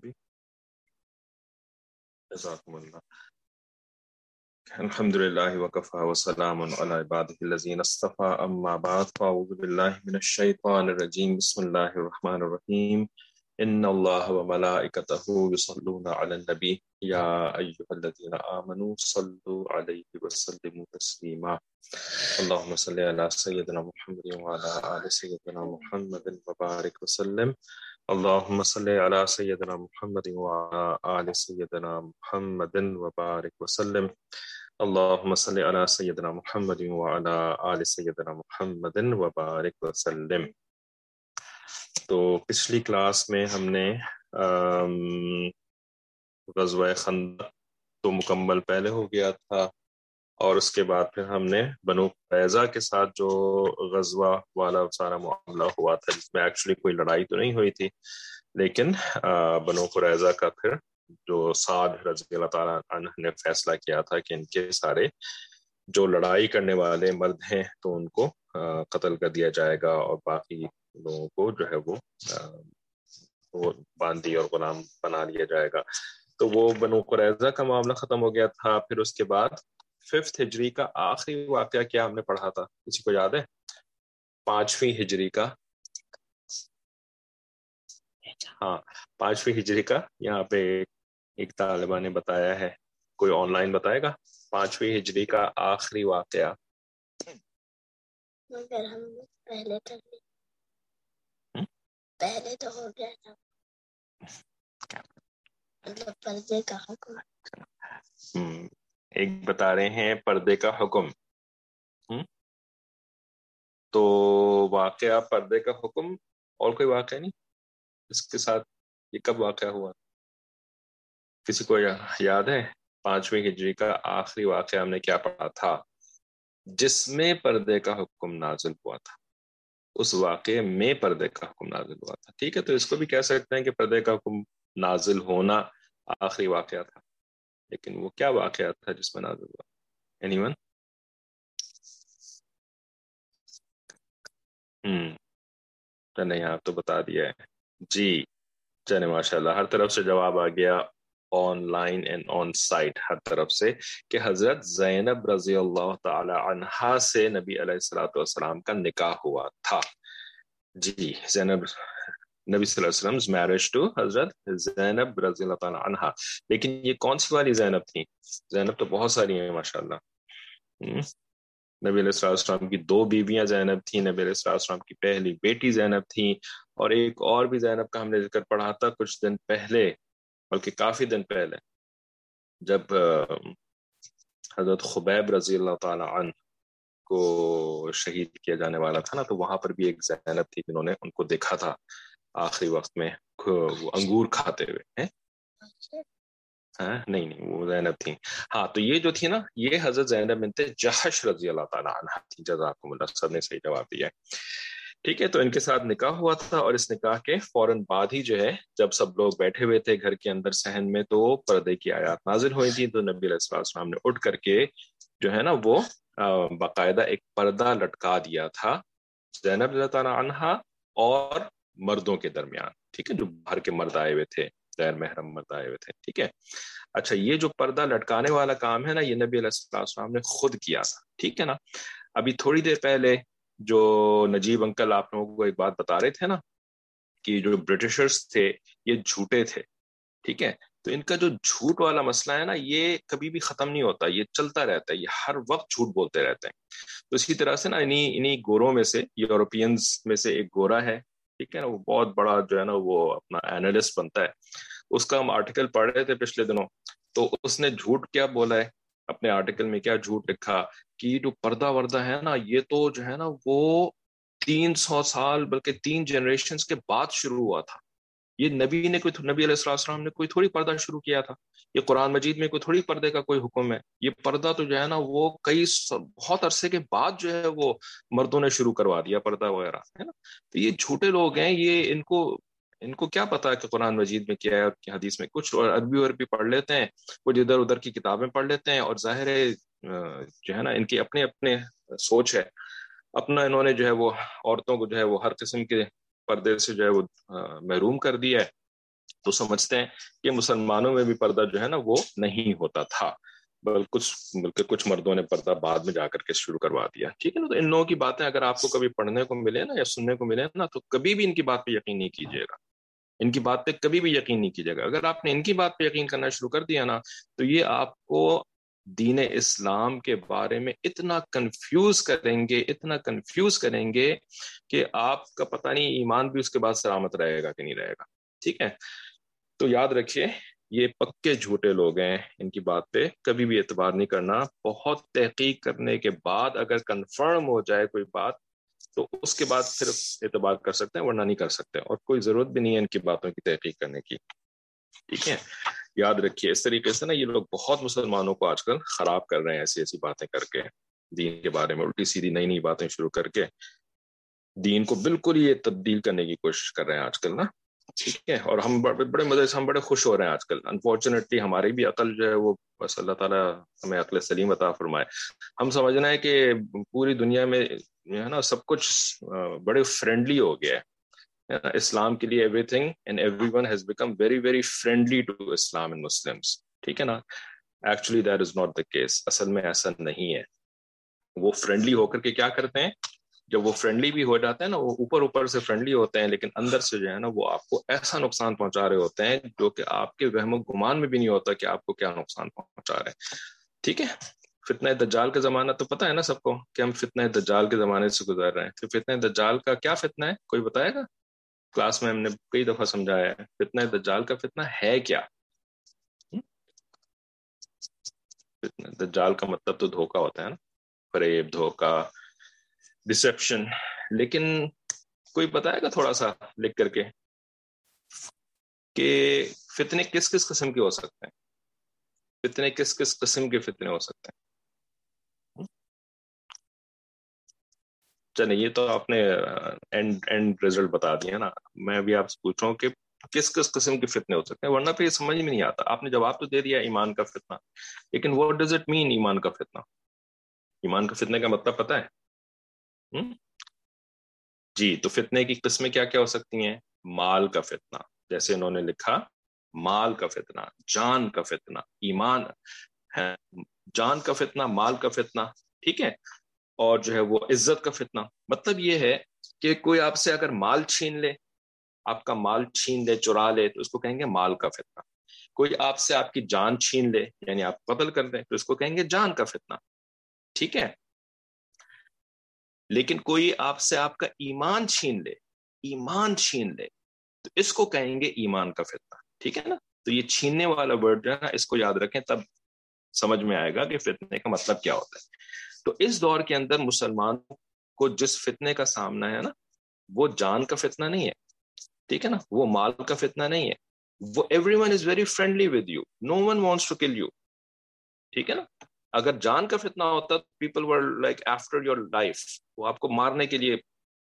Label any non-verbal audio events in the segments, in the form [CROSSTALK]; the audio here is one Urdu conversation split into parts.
بھی جزاکم اللہ الحمد لله وكفى وسلام على عباده الذين اصطفى. أما بعد فأعوذ بالله من الشيطان الرجيم. بسم الله الرحمن الرحيم. إن الله وملائكته يصلون على النبي. يا أيها الذين آمنوا صلوا عليه وسلموا تسليما. اللهم صل على سيدنا محمد وعلى آل سيدنا محمد وبارك وسلم. اللهم صل على سيدنا محمد وعلى آل سيدنا محمد وبارك وسلم. اللهم صل على سيدنا محمد وعلى آل سيدنا محمد وبارك وسلم. تو پچھلی کلاس میں ہم نے غزوہ خندق تو مکمل پہلے ہو گیا تھا۔ اور اس کے بعد پھر ہم نے بنو فیضا کے ساتھ جو غزوہ والا سارا معاملہ ہوا تھا، جس میں ایکچولی کوئی لڑائی تو نہیں ہوئی تھی، لیکن بنو قریضہ کا پھر جو سعد رضی اللہ تعالیٰ عنہ نے فیصلہ کیا تھا کہ ان کے سارے جو لڑائی کرنے والے مرد ہیں تو ان کو قتل کر دیا جائے گا اور باقی لوگوں کو جو ہے وہ وہ باندھی اور غلام بنا لیا جائے گا۔ تو وہ بنو قریضہ کا معاملہ ختم ہو گیا تھا، پھر اس کے بعد ففتھ ہجری کا آخری واقعہ کیا ہم نے پڑھا تھا؟ کسی کو یاد ہے؟ پانچویں ہجری کا۔ ہاں پانچویں ہجری کا۔ یہاں پہ ایک طالبہ نے بتایا ہے۔ کوئی آن لائن بتائے گا؟ پانچویں ہجری کا آخری واقعہ۔ پہلے تو ہو گیا تھا۔ مطلب پردے کا حکم۔ ایک بتا رہے ہیں، پردے کا حکم۔ تو واقعہ پردے کا حکم، اور کوئی واقعہ نہیں؟ اس کے ساتھ یہ کب واقعہ ہوا؟ کسی کو یاد ہے؟ پانچویں ہجری کا آخری واقعہ ہم نے کیا پڑھا تھا، جس میں پردے کا حکم نازل ہوا تھا۔ اس واقعے میں پردے کا حکم نازل ہوا تھا۔ ٹھیک ہے، تو اس کو بھی کہہ سکتے ہیں کہ پردے کا حکم نازل ہونا آخری واقعہ تھا۔ لیکن وہ کیا واقعہ تھا جس میں نازل ہوا؟ اینی ون ہوں یہاں تو بتا دیا ہے۔ جی چلے ماشاء اللہ ہر طرف سے جواب آ گیا online and on site ہر طرف سے کہ حضرت زینب رضی اللہ تعالی عنہا سے نبی علیہ السلاۃ والسلام کا نکاح ہوا تھا۔ جی زینب نبی صلی اللہ علیہ وسلم میرج ٹو حضرت زینب رضی اللہ تعالی عنہا۔ لیکن یہ کون سی والی زینب تھی زینب تو بہت ساری ہیں ماشاء اللہ نبی علیہ السلام کی دو بیویاں زینب تھیں، نبی علیہ السلام کی پہلی بیٹی زینب تھیں اور ایک اور بھی زینب کا ہم نے ذکر پڑھا تھا کچھ دن پہلے، بلکہ کافی دن پہلے، جب حضرت خبیب رضی اللہ تعالی عنہ کو شہید کیا جانے والا تھا نا، تو وہاں پر بھی ایک زینب تھی جنہوں نے ان کو دیکھا تھا۔ آخری وقت میں انگور کھاتے ہوئے ہاں نہیں نہیں، وہ زینب تھی ہاں تو یہ جو تھی نا، یہ حضرت زینب بنت جہش رضی اللہ تعالیٰ عنہ تھی جزاکم اللہ، سب نے صحیح جواب دیا ہے۔ ٹھیک ہے، تو ان کے ساتھ نکاح ہوا تھا اور اس نکاح کے فوراً بعد ہی جو ہے، جب سب لوگ بیٹھے ہوئے تھے گھر کے اندر سہن میں، تو پردے کی آیات نازل ہوئی تھی تو نبی علیہ السلام نے اٹھ کر کے جو ہے نا، وہ باقاعدہ ایک پردہ لٹکا دیا تھا زینب اللہ تعالیٰ عنہ اور مردوں کے درمیان، ٹھیک ہے، جو باہر کے مرد آئے ہوئے تھے، غیر محرم مرد آئے ہوئے تھے، ٹھیک ہے۔ اچھا یہ جو پردہ لٹکانے والا کام ہے نا، یہ نبی علیہ السلام نے خود کیا تھا، ٹھیک ہے نا۔ ابھی تھوڑی دیر پہلے جو نجیب انکل آپ لوگوں کو ایک بات بتا رہے تھے نا، کہ جو برٹشرز تھے، یہ جھوٹے تھے، ٹھیک ہے۔ تو ان کا جو جھوٹ والا مسئلہ ہے نا، یہ کبھی بھی ختم نہیں ہوتا، یہ چلتا رہتا ہے، یہ ہر وقت جھوٹ بولتے رہتے ہیں۔ تو اسی طرح سے نا انہیں انہیں گوروں میں سے، یورپینز میں سے ایک گورا ہے ٹھیک ہے نا، وہ بہت بڑا جو ہے نا، وہ اپنا اینالسٹ بنتا ہے۔ اس کا ہم آرٹیکل پڑھ رہے تھے پچھلے دنوں، تو اس نے جھوٹ کیا بولا ہے؟ اپنے آرٹیکل میں کیا جھوٹ لکھا؟ کہ جو پردہ وردہ ہے نا، یہ تو جو ہے نا، وہ تین سو سال بلکہ تین جنریشن کے بعد شروع ہوا تھا۔ یہ نبی نے کوئی نبی علیہ السلام نے کوئی تھوڑی پردہ شروع کیا تھا۔ یہ قرآن مجید میں کوئی تھوڑی پردے کا کوئی حکم ہے۔ یہ پردہ تو جو ہے نا وہ کئی بہت عرصے کے بعد جو ہے وہ مردوں نے شروع کروا دیا، پردہ وغیرہ، ہے نا؟ تو یہ جھوٹے لوگ ہیں، یہ ان کو ان کو کیا پتا کہ قرآن مجید میں کیا ہے حدیث میں؟ کچھ اور عربی عربی پڑھ لیتے ہیں، کچھ ادھر ادھر کی کتابیں پڑھ لیتے ہیں اور ظاہر ہے جو ہے نا ان کی اپنے اپنے سوچ ہے۔ اپنا انہوں نے جو ہے وہ عورتوں کو جو ہے وہ ہر قسم کے پردے سے جو ہے وہ محروم کر دیا ہے۔ تو سمجھتے ہیں کہ مسلمانوں میں بھی پردہ جو ہے نا وہ نہیں ہوتا تھا۔ بلکہ کچھ بلکہ کچھ مردوں نے پردہ بعد میں جا کر کے شروع کروا دیا۔ ٹھیک ہے نا؟ تو ان لوگوں کی باتیں اگر آپ کو کبھی پڑھنے کو ملے نا یا سننے کو ملے نا، تو کبھی بھی ان کی بات پہ یقین نہیں کیجیے گا۔ ان کی بات پہ کبھی بھی یقین نہیں کیجیے گا۔ اگر آپ نے ان کی بات پہ یقین کرنا شروع کر دیا نا، تو یہ آپ کو دین اسلام کے بارے میں اتنا کنفیوز کریں گے، اتنا کنفیوز کریں گے کہ آپ کا پتہ نہیں، ایمان بھی اس کے بعد سلامت رہے گا کہ نہیں رہے گا۔ ٹھیک ہے؟ تو یاد رکھیے، یہ پکے جھوٹے لوگ ہیں ان کی بات پہ۔ کبھی بھی اعتبار نہیں کرنا۔ بہت تحقیق کرنے کے بعد اگر کنفرم ہو جائے کوئی بات، تو اس کے بعد صرف اعتبار کر سکتے ہیں، ورنہ نہیں کر سکتے۔ اور کوئی ضرورت بھی نہیں ہے ان کی باتوں کی تحقیق کرنے کی۔ ٹھیک ہے؟ یاد رکھیے، اس طریقے سے نا یہ لوگ بہت مسلمانوں کو آج کل خراب کر رہے ہیں ایسی ایسی باتیں کر کے، دین کے بارے میں الٹی سیدھی نئی نئی باتیں شروع کر کے۔ دین کو بالکل یہ تبدیل کرنے کی کوشش کر رہے ہیں آج کل نا۔ ٹھیک ہے، اور ہم بڑے مزے سے ہم بڑے خوش ہو رہے ہیں آج کل۔ انفارچونیٹلی ہماری بھی عقل جو ہے وہ بس اللہ تعالیٰ ہمیں عقل سلیم عطا فرمائے۔ ہم سمجھنا ہے کہ پوری دنیا میں جو ہے نا سب کچھ بڑے فرینڈلی ہو گیا ہے۔ اسلام کے لیے everything and everyone has become very very friendly to Islam and Muslims ٹھیک ہے نا actually that is not the case اصل میں ایسا نہیں ہے وہ فرینڈلی ہو کر کے کیا کرتے ہیں جب وہ فرینڈلی بھی ہو جاتے ہیں نا وہ اوپر اوپر سے فرینڈلی ہوتے ہیں لیکن اندر سے جو ہے نا وہ آپ کو ایسا نقصان پہنچا رہے ہوتے ہیں جو کہ آپ کے وہم و گمان میں بھی نہیں ہوتا کہ آپ کو کیا نقصان پہنچا رہے ہیں ٹھیک ہے فتنہ دجال کا زمانہ تو پتہ ہے نا سب کو کہ ہم فتنہ دجال کے زمانے سے گزر رہے ہیں تو فتنہ دجال کا کیا فتنہ ہے کوئی بتائے گا کلاس میں ہم نے کئی دفعہ سمجھایا ہے، فتنہ دجال کا فتنہ ہے کیا؟ فتنہ دجال کا مطلب تو دھوکا ہوتا ہے نا، فریب دھوکا ڈسپشن لیکن کوئی بتائے گا تھوڑا سا لکھ کر کے کہ فتنے کس کس قسم کے ہو سکتے ہیں؟ فتنے کس کس قسم کے فتنے ہو سکتے ہیں؟ چلے یہ تو آپ نے اینڈ اینڈ رزلٹ بتا دیا نا؟ میں بھی آپ سے پوچھ رہا ہوں کہ کس کس قسم کے فتنے ہو سکتے ہیں؟ ورنہ پہ یہ سمجھ میں نہیں آتا۔ آپ نے جواب تو دے دیا ایمان کا فتنہ، لیکن واٹ ڈز اٹ مین ایمان کا فتنہ؟ ایمان کا فتنے کا مطلب پتا ہے؟ جی تو فتنے کی قسمیں کیا کیا ہو سکتی ہیں؟ مال کا فتنہ، جیسے انہوں نے لکھا، مال کا فتنہ، جان کا فتنہ، ایمان ہے جان کا فتنہ، مال کا فتنہ، ٹھیک ہے؟ اور جو ہے وہ عزت کا فتنہ۔ مطلب یہ ہے کہ کوئی آپ سے اگر مال چھین لے، آپ کا مال چھین لے، چرا لے، تو اس کو کہیں گے مال کا فتنہ۔ کوئی آپ سے آپ کی جان چھین لے یعنی آپ قتل کر دیں، تو اس کو کہیں گے جان کا فتنہ۔ ٹھیک ہے؟ لیکن کوئی آپ سے آپ کا ایمان چھین لے، ایمان چھین لے، تو اس کو کہیں گے ایمان کا فتنہ۔ ٹھیک ہے نا؟ تو یہ چھیننے والا ورڈ جو ہے نا، اس کو یاد رکھیں، تب سمجھ میں آئے گا کہ فتنے کا مطلب کیا ہوتا ہے۔ تو اس دور کے اندر مسلمان کو جس فتنے کا سامنا ہے نا، وہ جان کا فتنہ نہیں ہے۔ ٹھیک ہے نا؟ وہ مال کا فتنہ نہیں ہے۔ وہ everyone is very friendly with you no one wants to kill you ٹھیک ہے نا؟ اگر جان کا فتنہ ہوتا people were like after your life وہ آپ کو مارنے کے لیے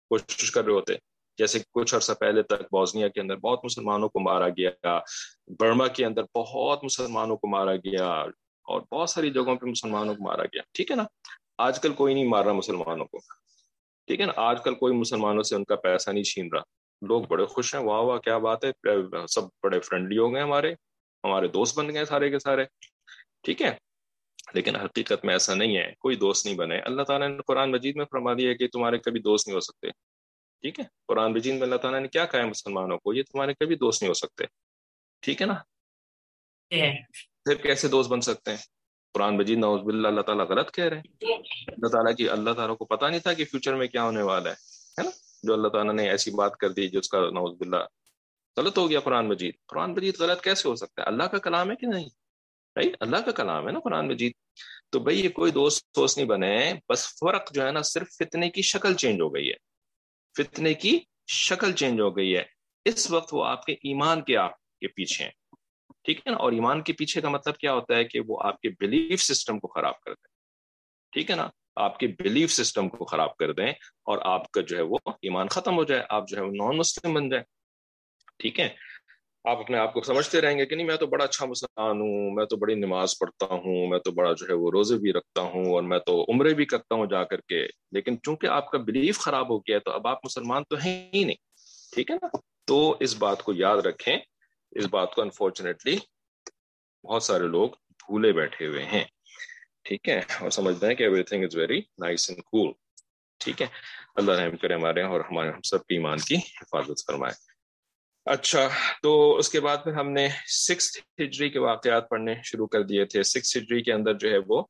کوشش کر رہے ہوتے۔ جیسے کچھ عرصہ پہلے تک بوزنیا کے اندر بہت مسلمانوں کو مارا گیا۔ برما کے اندر بہت مسلمانوں کو مارا گیا۔ اور بہت ساری جگہوں پہ مسلمانوں کو مارا گیا۔ ٹھیک ہے نا؟ آج کل کوئی نہیں مار رہا مسلمانوں کو۔ ٹھیک ہے نا؟ آج کل کوئی مسلمانوں سے ان کا پیسہ نہیں چھین رہا۔ لوگ بڑے خوش ہیں۔ واہ واہ، کیا بات ہے؟ سب بڑے فرینڈلی ہو گئے ہمارے۔ ہمارے دوست بن گئے سارے کے سارے۔ ٹھیک ہے؟ لیکن حقیقت میں ایسا نہیں ہے۔ کوئی دوست نہیں بنے۔ اللہ تعالیٰ نے قرآن مجید میں فرما دیا کہ تمہارے کبھی دوست نہیں ہو سکتے۔ ٹھیک ہے؟ قرآن مجید میں اللہ تعالیٰ نے کیا کہا ہے مسلمانوں کو؟ یہ تمہارے کبھی دوست نہیں ہو سکتے۔ ٹھیک ہے نا؟ پھر کیسے دوست بن سکتے ہیں؟ قرآن مجید نوز باللہ، اللہ تعالیٰ غلط کہہ رہے ہیں۔ اللہ تعالیٰ کی، اللہ تعالیٰ کو پتا نہیں تھا کہ فیوچر میں کیا ہونے والا ہے نا؟ جو اللہ تعالیٰ نے ایسی بات کر دی جو اس کا نوز باللہ غلط ہو گیا قرآن مجید۔ قرآن مجید غلط کیسے ہو سکتا ہے؟ اللہ کا کلام ہے کہ نہیں؟ رائٹ اللہ کا کلام ہے نا قرآن مجید۔ تو بھائی یہ کوئی دوست دوست نہیں بنے، بس فرق جو ہے نا صرف فتنے کی شکل چینج ہو گئی ہے۔ فتنے کی شکل چینج ہو گئی ہے۔ اس وقت وہ آپ کے ایمان کے آپ کے پیچھے ہیں۔ ٹھیک ہے نا؟ اور ایمان کے پیچھے کا مطلب کیا ہوتا ہے کہ وہ آپ کے بلیف سسٹم کو خراب کر دیں۔ ٹھیک ہے نا؟ آپ کے بلیف سسٹم کو خراب کر دیں اور آپ کا جو ہے وہ ایمان ختم ہو جائے، آپ جو ہے وہ نان مسلم بن جائیں۔ ٹھیک ہے؟ آپ اپنے آپ کو سمجھتے رہیں گے کہ نہیں، میں تو بڑا اچھا مسلمان ہوں، میں تو بڑی نماز پڑھتا ہوں، میں تو بڑا جو ہے وہ روزے بھی رکھتا ہوں اور میں تو عمرے بھی کرتا ہوں جا کر کے۔ لیکن چونکہ آپ کا بلیف خراب ہو گیا ہے تو اب آپ مسلمان تو ہیں ہی نہیں۔ ٹھیک ہے نا؟ تو اس بات کو یاد رکھیں اس بات کو انفارچونیٹلی بہت سارے لوگ بھولے بیٹھے ہوئے ہیں۔ ٹھیک ہے؟ اور سمجھتے ہیں کہ everything is very nice and cool ٹھیک ہے؟ اللہ رحم کرے ہمارے ہاں اور ہمارے ہم سب کی ایمان کی حفاظت فرمائے۔ اچھا تو اس کے بعد پھر ہم نے سکس ہجری کے واقعات پڑھنے شروع کر دیے تھے۔ سکس ہجری کے اندر جو ہے وہ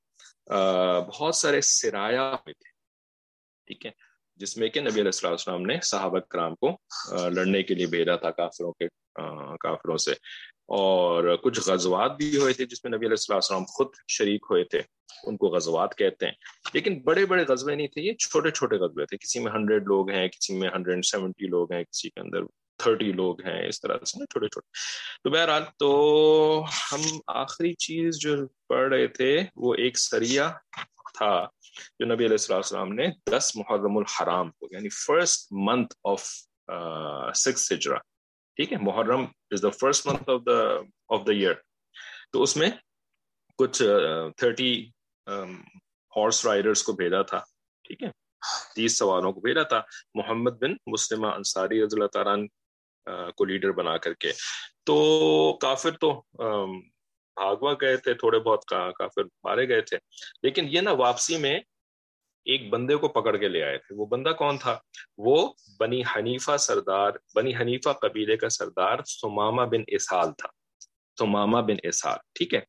بہت سارے سرایا ہوئے تھے۔ ٹھیک ہے؟ جس میں کہ نبی علیہ السلام نے صحابہ کرام کو لڑنے کے لیے بھیجا تھا کافروں کے کافروں سے۔ اور کچھ غزوات بھی ہوئے تھے جس میں نبی علیہ السلام خود شریک ہوئے تھے، ان کو غزوات کہتے ہیں۔ لیکن بڑے بڑے غزبے نہیں تھے، یہ چھوٹے چھوٹے غزبے تھے۔ کسی میں ہنڈریڈ لوگ ہیں، کسی میں ہنڈریڈ سیونٹی لوگ ہیں، کسی کے اندر تھرٹی لوگ ہیں، اس طرح سے نا چھوٹے چھوٹے۔ تو بہرحال تو ہم آخری چیز جو پڑھ رہے تھے وہ ایک سریا تھا۔ جو نبی علیہ السلام نے دس محرم الحرام کو یعنی first month of six Hijra ٹھیک ہے؟ Muharram is the first month of the of the year تو اس میں کچھ تھرٹی ہارس رائڈرس کو بھیجا تھا، ٹھیک ہے؟ تیس سواروں کو بھیجا تھا۔ محمد بن مسلمہ انصاری رضی اللہ تعالیٰ کو لیڈر بنا کر کے۔ تو کافر تو بھاگوا گئے تھے، تھوڑے بہت کافر مارے گئے تھے۔ لیکن یہ نا واپسی میں ایک بندے کو پکڑ کے لے آئے تھے۔ وہ بندہ کون تھا؟ وہ بنی حنیفہ سردار، بنی حنیفہ قبیلے کا سردار سماما بن اسال تھا۔ سماما بن اسال ٹھیک ہے؟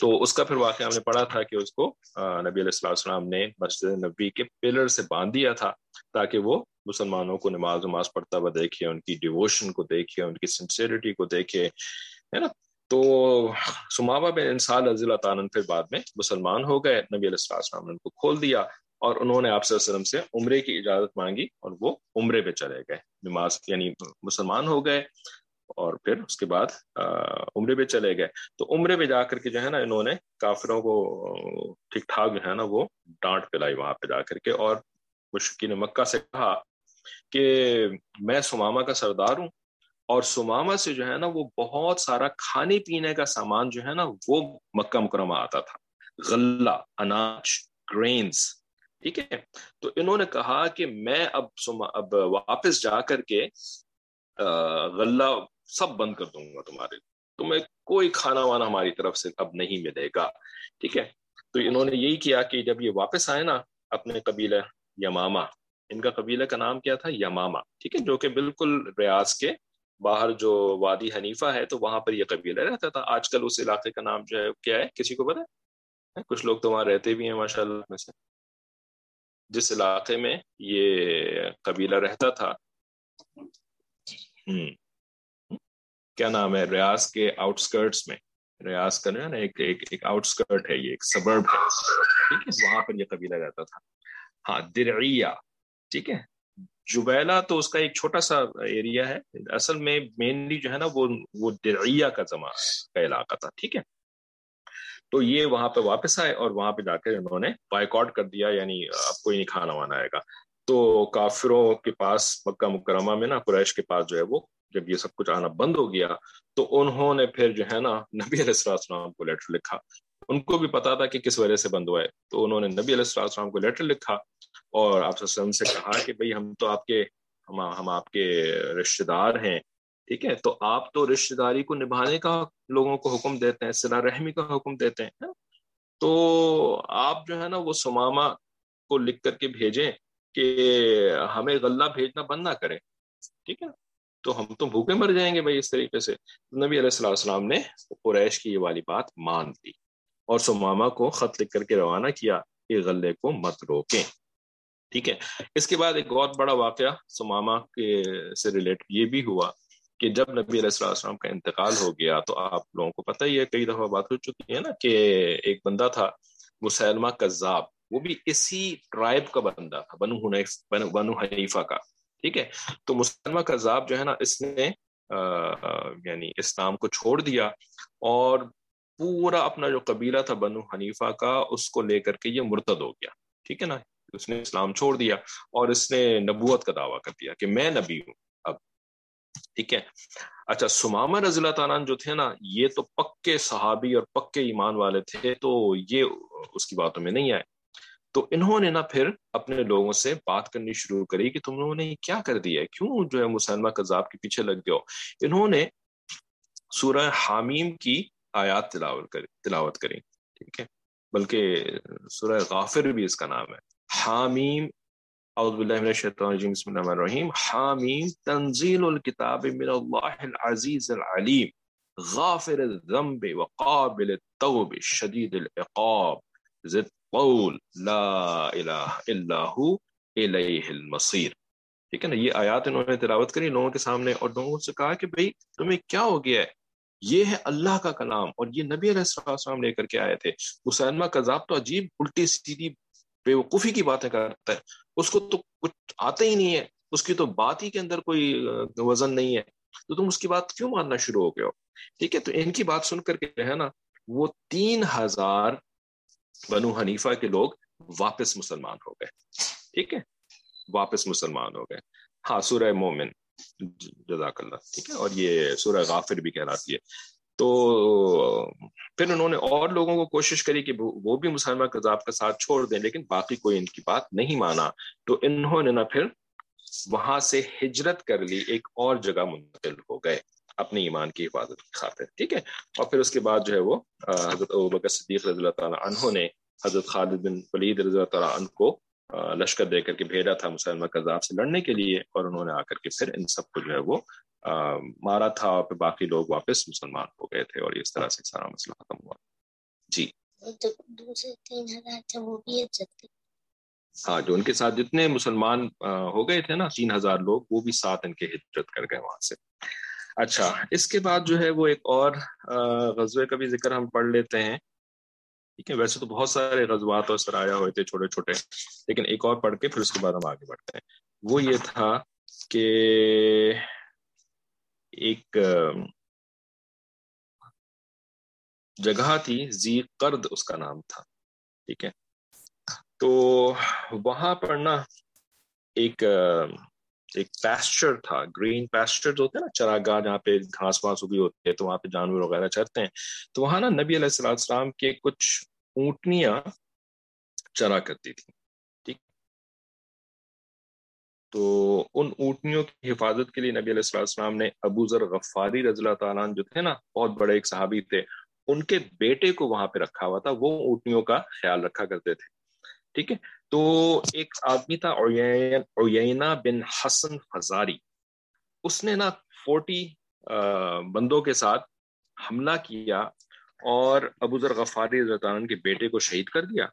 تو اس کا پھر واقعہ ہم نے پڑھا تھا کہ اس کو نبی علیہ السلام نے مسجد نبی کے پلر سے باندھ دیا تھا تاکہ وہ مسلمانوں کو نماز نماز پڑھتا ہوا دیکھے، ان کی ڈیووشن کو دیکھے، ان کی سنسیئرٹی کو دیکھے، ہے نا؟ تو سماوا بن انسال رضی اللہ تعالیٰ پھر بعد میں مسلمان ہو گئے، نبی علیہ السلام نے ان کو کھول دیا اور انہوں نے آپ سے وسلم سے عمرے کی اجازت مانگی اور وہ عمرے پہ چلے گئے، نماز یعنی مسلمان ہو گئے اور پھر اس کے بعد عمرے پہ چلے گئے۔ تو عمرے پہ جا کر کے جو ہے نا انہوں نے کافروں کو ٹھیک ٹھاک جو ہے نا وہ ڈانٹ پلائی وہاں پہ جا کر کے اور مشکین مکہ سے کہا کہ میں سماما کا سردار ہوں اور سماما سے جو ہے نا وہ بہت سارا کھانے پینے کا سامان جو ہے نا وہ مکہ مکرمہ آتا تھا۔ غلہ، اناج، گرینز، ٹھیک ہے؟ تو انہوں نے کہا کہ میں اب سما، اب واپس جا کر کے غلہ سب بند کر دوں گا تمہارے تمہیں کوئی کھانا وانا ہماری طرف سے اب نہیں ملے گا۔ ٹھیک ہے؟ تو انہوں نے یہی کیا کہ جب یہ واپس آئے نا اپنے قبیلہ یماما ان کا قبیلہ کا نام کیا تھا؟ یماما ٹھیک ہے؟ جو کہ بالکل ریاض کے باہر جو وادی حنیفہ ہے تو وہاں پر یہ قبیلہ رہتا تھا۔ آج کل اس علاقے کا نام جو ہے کیا ہے؟ کسی کو پتا ہے؟ کچھ لوگ تو وہاں رہتے بھی ہیں ماشاء اللہ میں سے۔ جس علاقے میں یہ قبیلہ رہتا تھا۔ ہوں کیا نام ہے؟ ریاض کے آؤٹ اسکرٹس میں۔ ریاض کا نا، ایک ایک ایک آؤٹ اسکرٹ ہے یہ، ایک سبرب ہے۔ ٹھیک ہے؟ وہاں پر یہ قبیلہ رہتا تھا۔ ہاں درعیہ۔ ٹھیک ہے؟ جبیلا تو اس کا ایک چھوٹا سا ایریا ہے۔ اصل میں مینلی جو ہے نا وہ وہ درعیہ کا زمان کا علاقہ تھا، ٹھیک ہے؟ تو یہ وہاں پہ واپس آئے اور وہاں پہ جا کر انہوں نے بائک آؤٹ کر دیا یعنی اب کوئی نہیں کھانا وانا آئے گا۔ تو کافروں کے پاس مکہ مکرمہ میں نا، قریش کے پاس جو ہے وہ جب یہ سب کچھ آنا بند ہو گیا، تو انہوں نے پھر جو ہے نا نبی علیہ السلام کو لیٹر لکھا۔ ان کو بھی پتا تھا کہ کس وجہ سے بند ہوا ہے، تو انہوں نے نبی علیہ السلام کو لیٹر لکھا۔ اور آپ وسلم سے کہا کہ بھئی ہم تو آپ کے، ہم ہم آپ کے رشتے دار ہیں، ٹھیک ہے؟ تو آپ تو رشتے داری کو نبھانے کا لوگوں کو حکم دیتے ہیں سلا رحمی کا حکم دیتے ہیں تو آپ جو ہے نا وہ سماما کو لکھ کر کے بھیجیں کہ ہمیں غلہ بھیجنا بند نہ کرے ٹھیک ہے؟ تو ہم تو بھوکے مر جائیں گے بھائی اس طریقے سے۔ نبی علیہ السلام السلام نے قریش کی یہ والی بات مان لی اور سماما کو خط لکھ کر کے روانہ کیا کہ غلے کو مت روکیں۔ ٹھیک ہے۔ اس کے بعد ایک بہت بڑا واقعہ سماما کے سے ریلیٹ یہ بھی ہوا کہ جب نبی علیہ السلام کا انتقال ہو گیا تو آپ لوگوں کو پتہ ہی ہے کئی دفعہ بات ہو چکی ہے نا کہ ایک بندہ تھا، مسلمہ کذاب، وہ بھی اسی ٹرائب کا بندہ تھا، بنو بنو حنیفہ کا، ٹھیک ہے۔ تو مسلمہ کذاب جو ہے نا، اس نے یعنی اسلام کو چھوڑ دیا اور پورا اپنا جو قبیلہ تھا بنو حنیفہ کا، اس کو لے کر کے یہ مرتد ہو گیا، ٹھیک ہے نا۔ اس نے اسلام چھوڑ دیا اور اس نے نبوت کا دعویٰ کر دیا کہ میں نبی ہوں۔ اب ٹھیک ہے۔ اچھا سمامہ رضی اللہ تعالیٰ جو تھے نا، یہ تو پکے صحابی اور پکے ایمان والے تھے، تو یہ اس کی باتوں میں نہیں آئے۔ تو انہوں نے نا پھر اپنے لوگوں سے بات کرنی شروع کری کہ تم لوگوں نے کیا کر دیا ہے؟ کیوں جو ہے مسلمہ کذاب کے پیچھے لگ گئے ہو؟ انہوں نے سورہ حامیم کی آیات تلاوت کریں تلاوت کریں ٹھیک ہے۔ بلکہ سورہ غافر بھی اس کا نام ہے۔ حامیم، اعوذ باللہ من الشیطان الرجیم، بسم اللہ الرحمن الرحیم. حامیم، تنزیل الكتاب من اللہ العزیز العلیم. غافر الذنب وقابل التوب شدید العقاب. ذت قول لا الہ الا ہو، الیہ المصیر. ٹھیک ہے نا؟ یہ آیات انہوں نے تلاوت کری، لوگوں کے سامنے اور لوگوں سے کہا کہ بھئی تمہیں کیا ہو گیا ہے؟ یہ ہے اللہ کا کلام اور یہ نبی علیہ السلام لے کر کے آئے تھے۔ مسلمہ کذاب تو عجیب، الٹی سیدھی بے وقوفی کی باتیں کرتا ہے۔ اس کو تو کچھ آتا ہی نہیں ہے۔ اس کی تو بات ہی کے اندر کوئی وزن نہیں ہے۔ تو تم اس کی بات کیوں ماننا شروع ہو گئے ہو؟ ٹھیک ہے، تو ان کی بات سن کر کے جو ہے نا، وہ تین ہزار بنو حنیفہ کے لوگ واپس مسلمان ہو گئے۔ ٹھیک ہے، واپس مسلمان ہو گئے۔ ہاں سورہ مومن، جزاک اللہ، ٹھیک ہے۔ اور یہ سورہ غافر بھی کہلاتی ہے۔ تو پھر انہوں نے اور لوگوں کو کوشش کری کہ وہ بھی مسلمہ کذاب کا ساتھ چھوڑ دیں، لیکن باقی کوئی ان کی بات نہیں مانا۔ تو انہوں نے نا پھر وہاں سے ہجرت کر لی، ایک اور جگہ منتقل ہو گئے اپنی ایمان کی حفاظت کی خاطر، ٹھیک ہے؟ اور پھر اس کے بعد جو ہے وہ حضرت ابکر صدیق رضی اللہ تعالیٰ عنہ نے حضرت خالد بن ولید رضی اللہ تعالیٰ عنہ کو لشکر دے کر کے بھیجا تھا مسلمہ کذاب سے لڑنے کے لیے، اور انہوں نے آ کر کے پھر ان سب کو جو ہے وہ مارا تھا اور پھر باقی لوگ واپس مسلمان ہو گئے تھے اور اس طرح سے سارا مسئلہ ختم ہوا۔ جی۔ ہاں جو ان کے ساتھ جتنے مسلمان ہو گئے تھے نا تین ہزار لوگ وہ بھی ساتھ ان کے ہجرت کر گئے وہاں سے۔ اچھا اس کے بعد جو ہے وہ ایک اور غزوے کا بھی ذکر ہم پڑھ لیتے ہیں۔ ٹھیک ہے ویسے تو بہت سارے غزوات اور سرایا ہوئے تھے چھوٹے چھوٹے لیکن ایک اور پڑھ کے پھر اس کے بعد ہم آگے بڑھتے ہیں۔ وہ یہ تھا کہ ایک، جگہ تھی زی قرد اس کا نام تھا، ٹھیک ہے؟ تو وہاں پر نا ایک ایک پیسچر تھا گرین پیسچر ہوتے ہیں نا، چراگاہ جہاں پہ گھاس واس بھی ہوتے ہیں تو وہاں پہ جانور وغیرہ چرتے ہیں۔ تو وہاں نا نبی علیہ السلام کے کچھ اونٹنیاں چرا کرتی تھیں۔ تو ان اونٹنیوں کی حفاظت کے لیے نبی علیہ السلام نے ابو ذر غفاری رضی اللہ تعالیٰ جو تھے نا، بہت بڑے ایک صحابی تھے، ان کے بیٹے کو وہاں پہ رکھا ہوا تھا، وہ اونٹنیوں کا خیال رکھا کرتے تھے، ٹھیک ہے؟ تو ایک آدمی تھا اوینا بن حسن فزاری اس نے نا فورٹی بندوں کے ساتھ حملہ کیا اور ابو ذر غفاری رضی اللہ کے بیٹے کو شہید کر دیا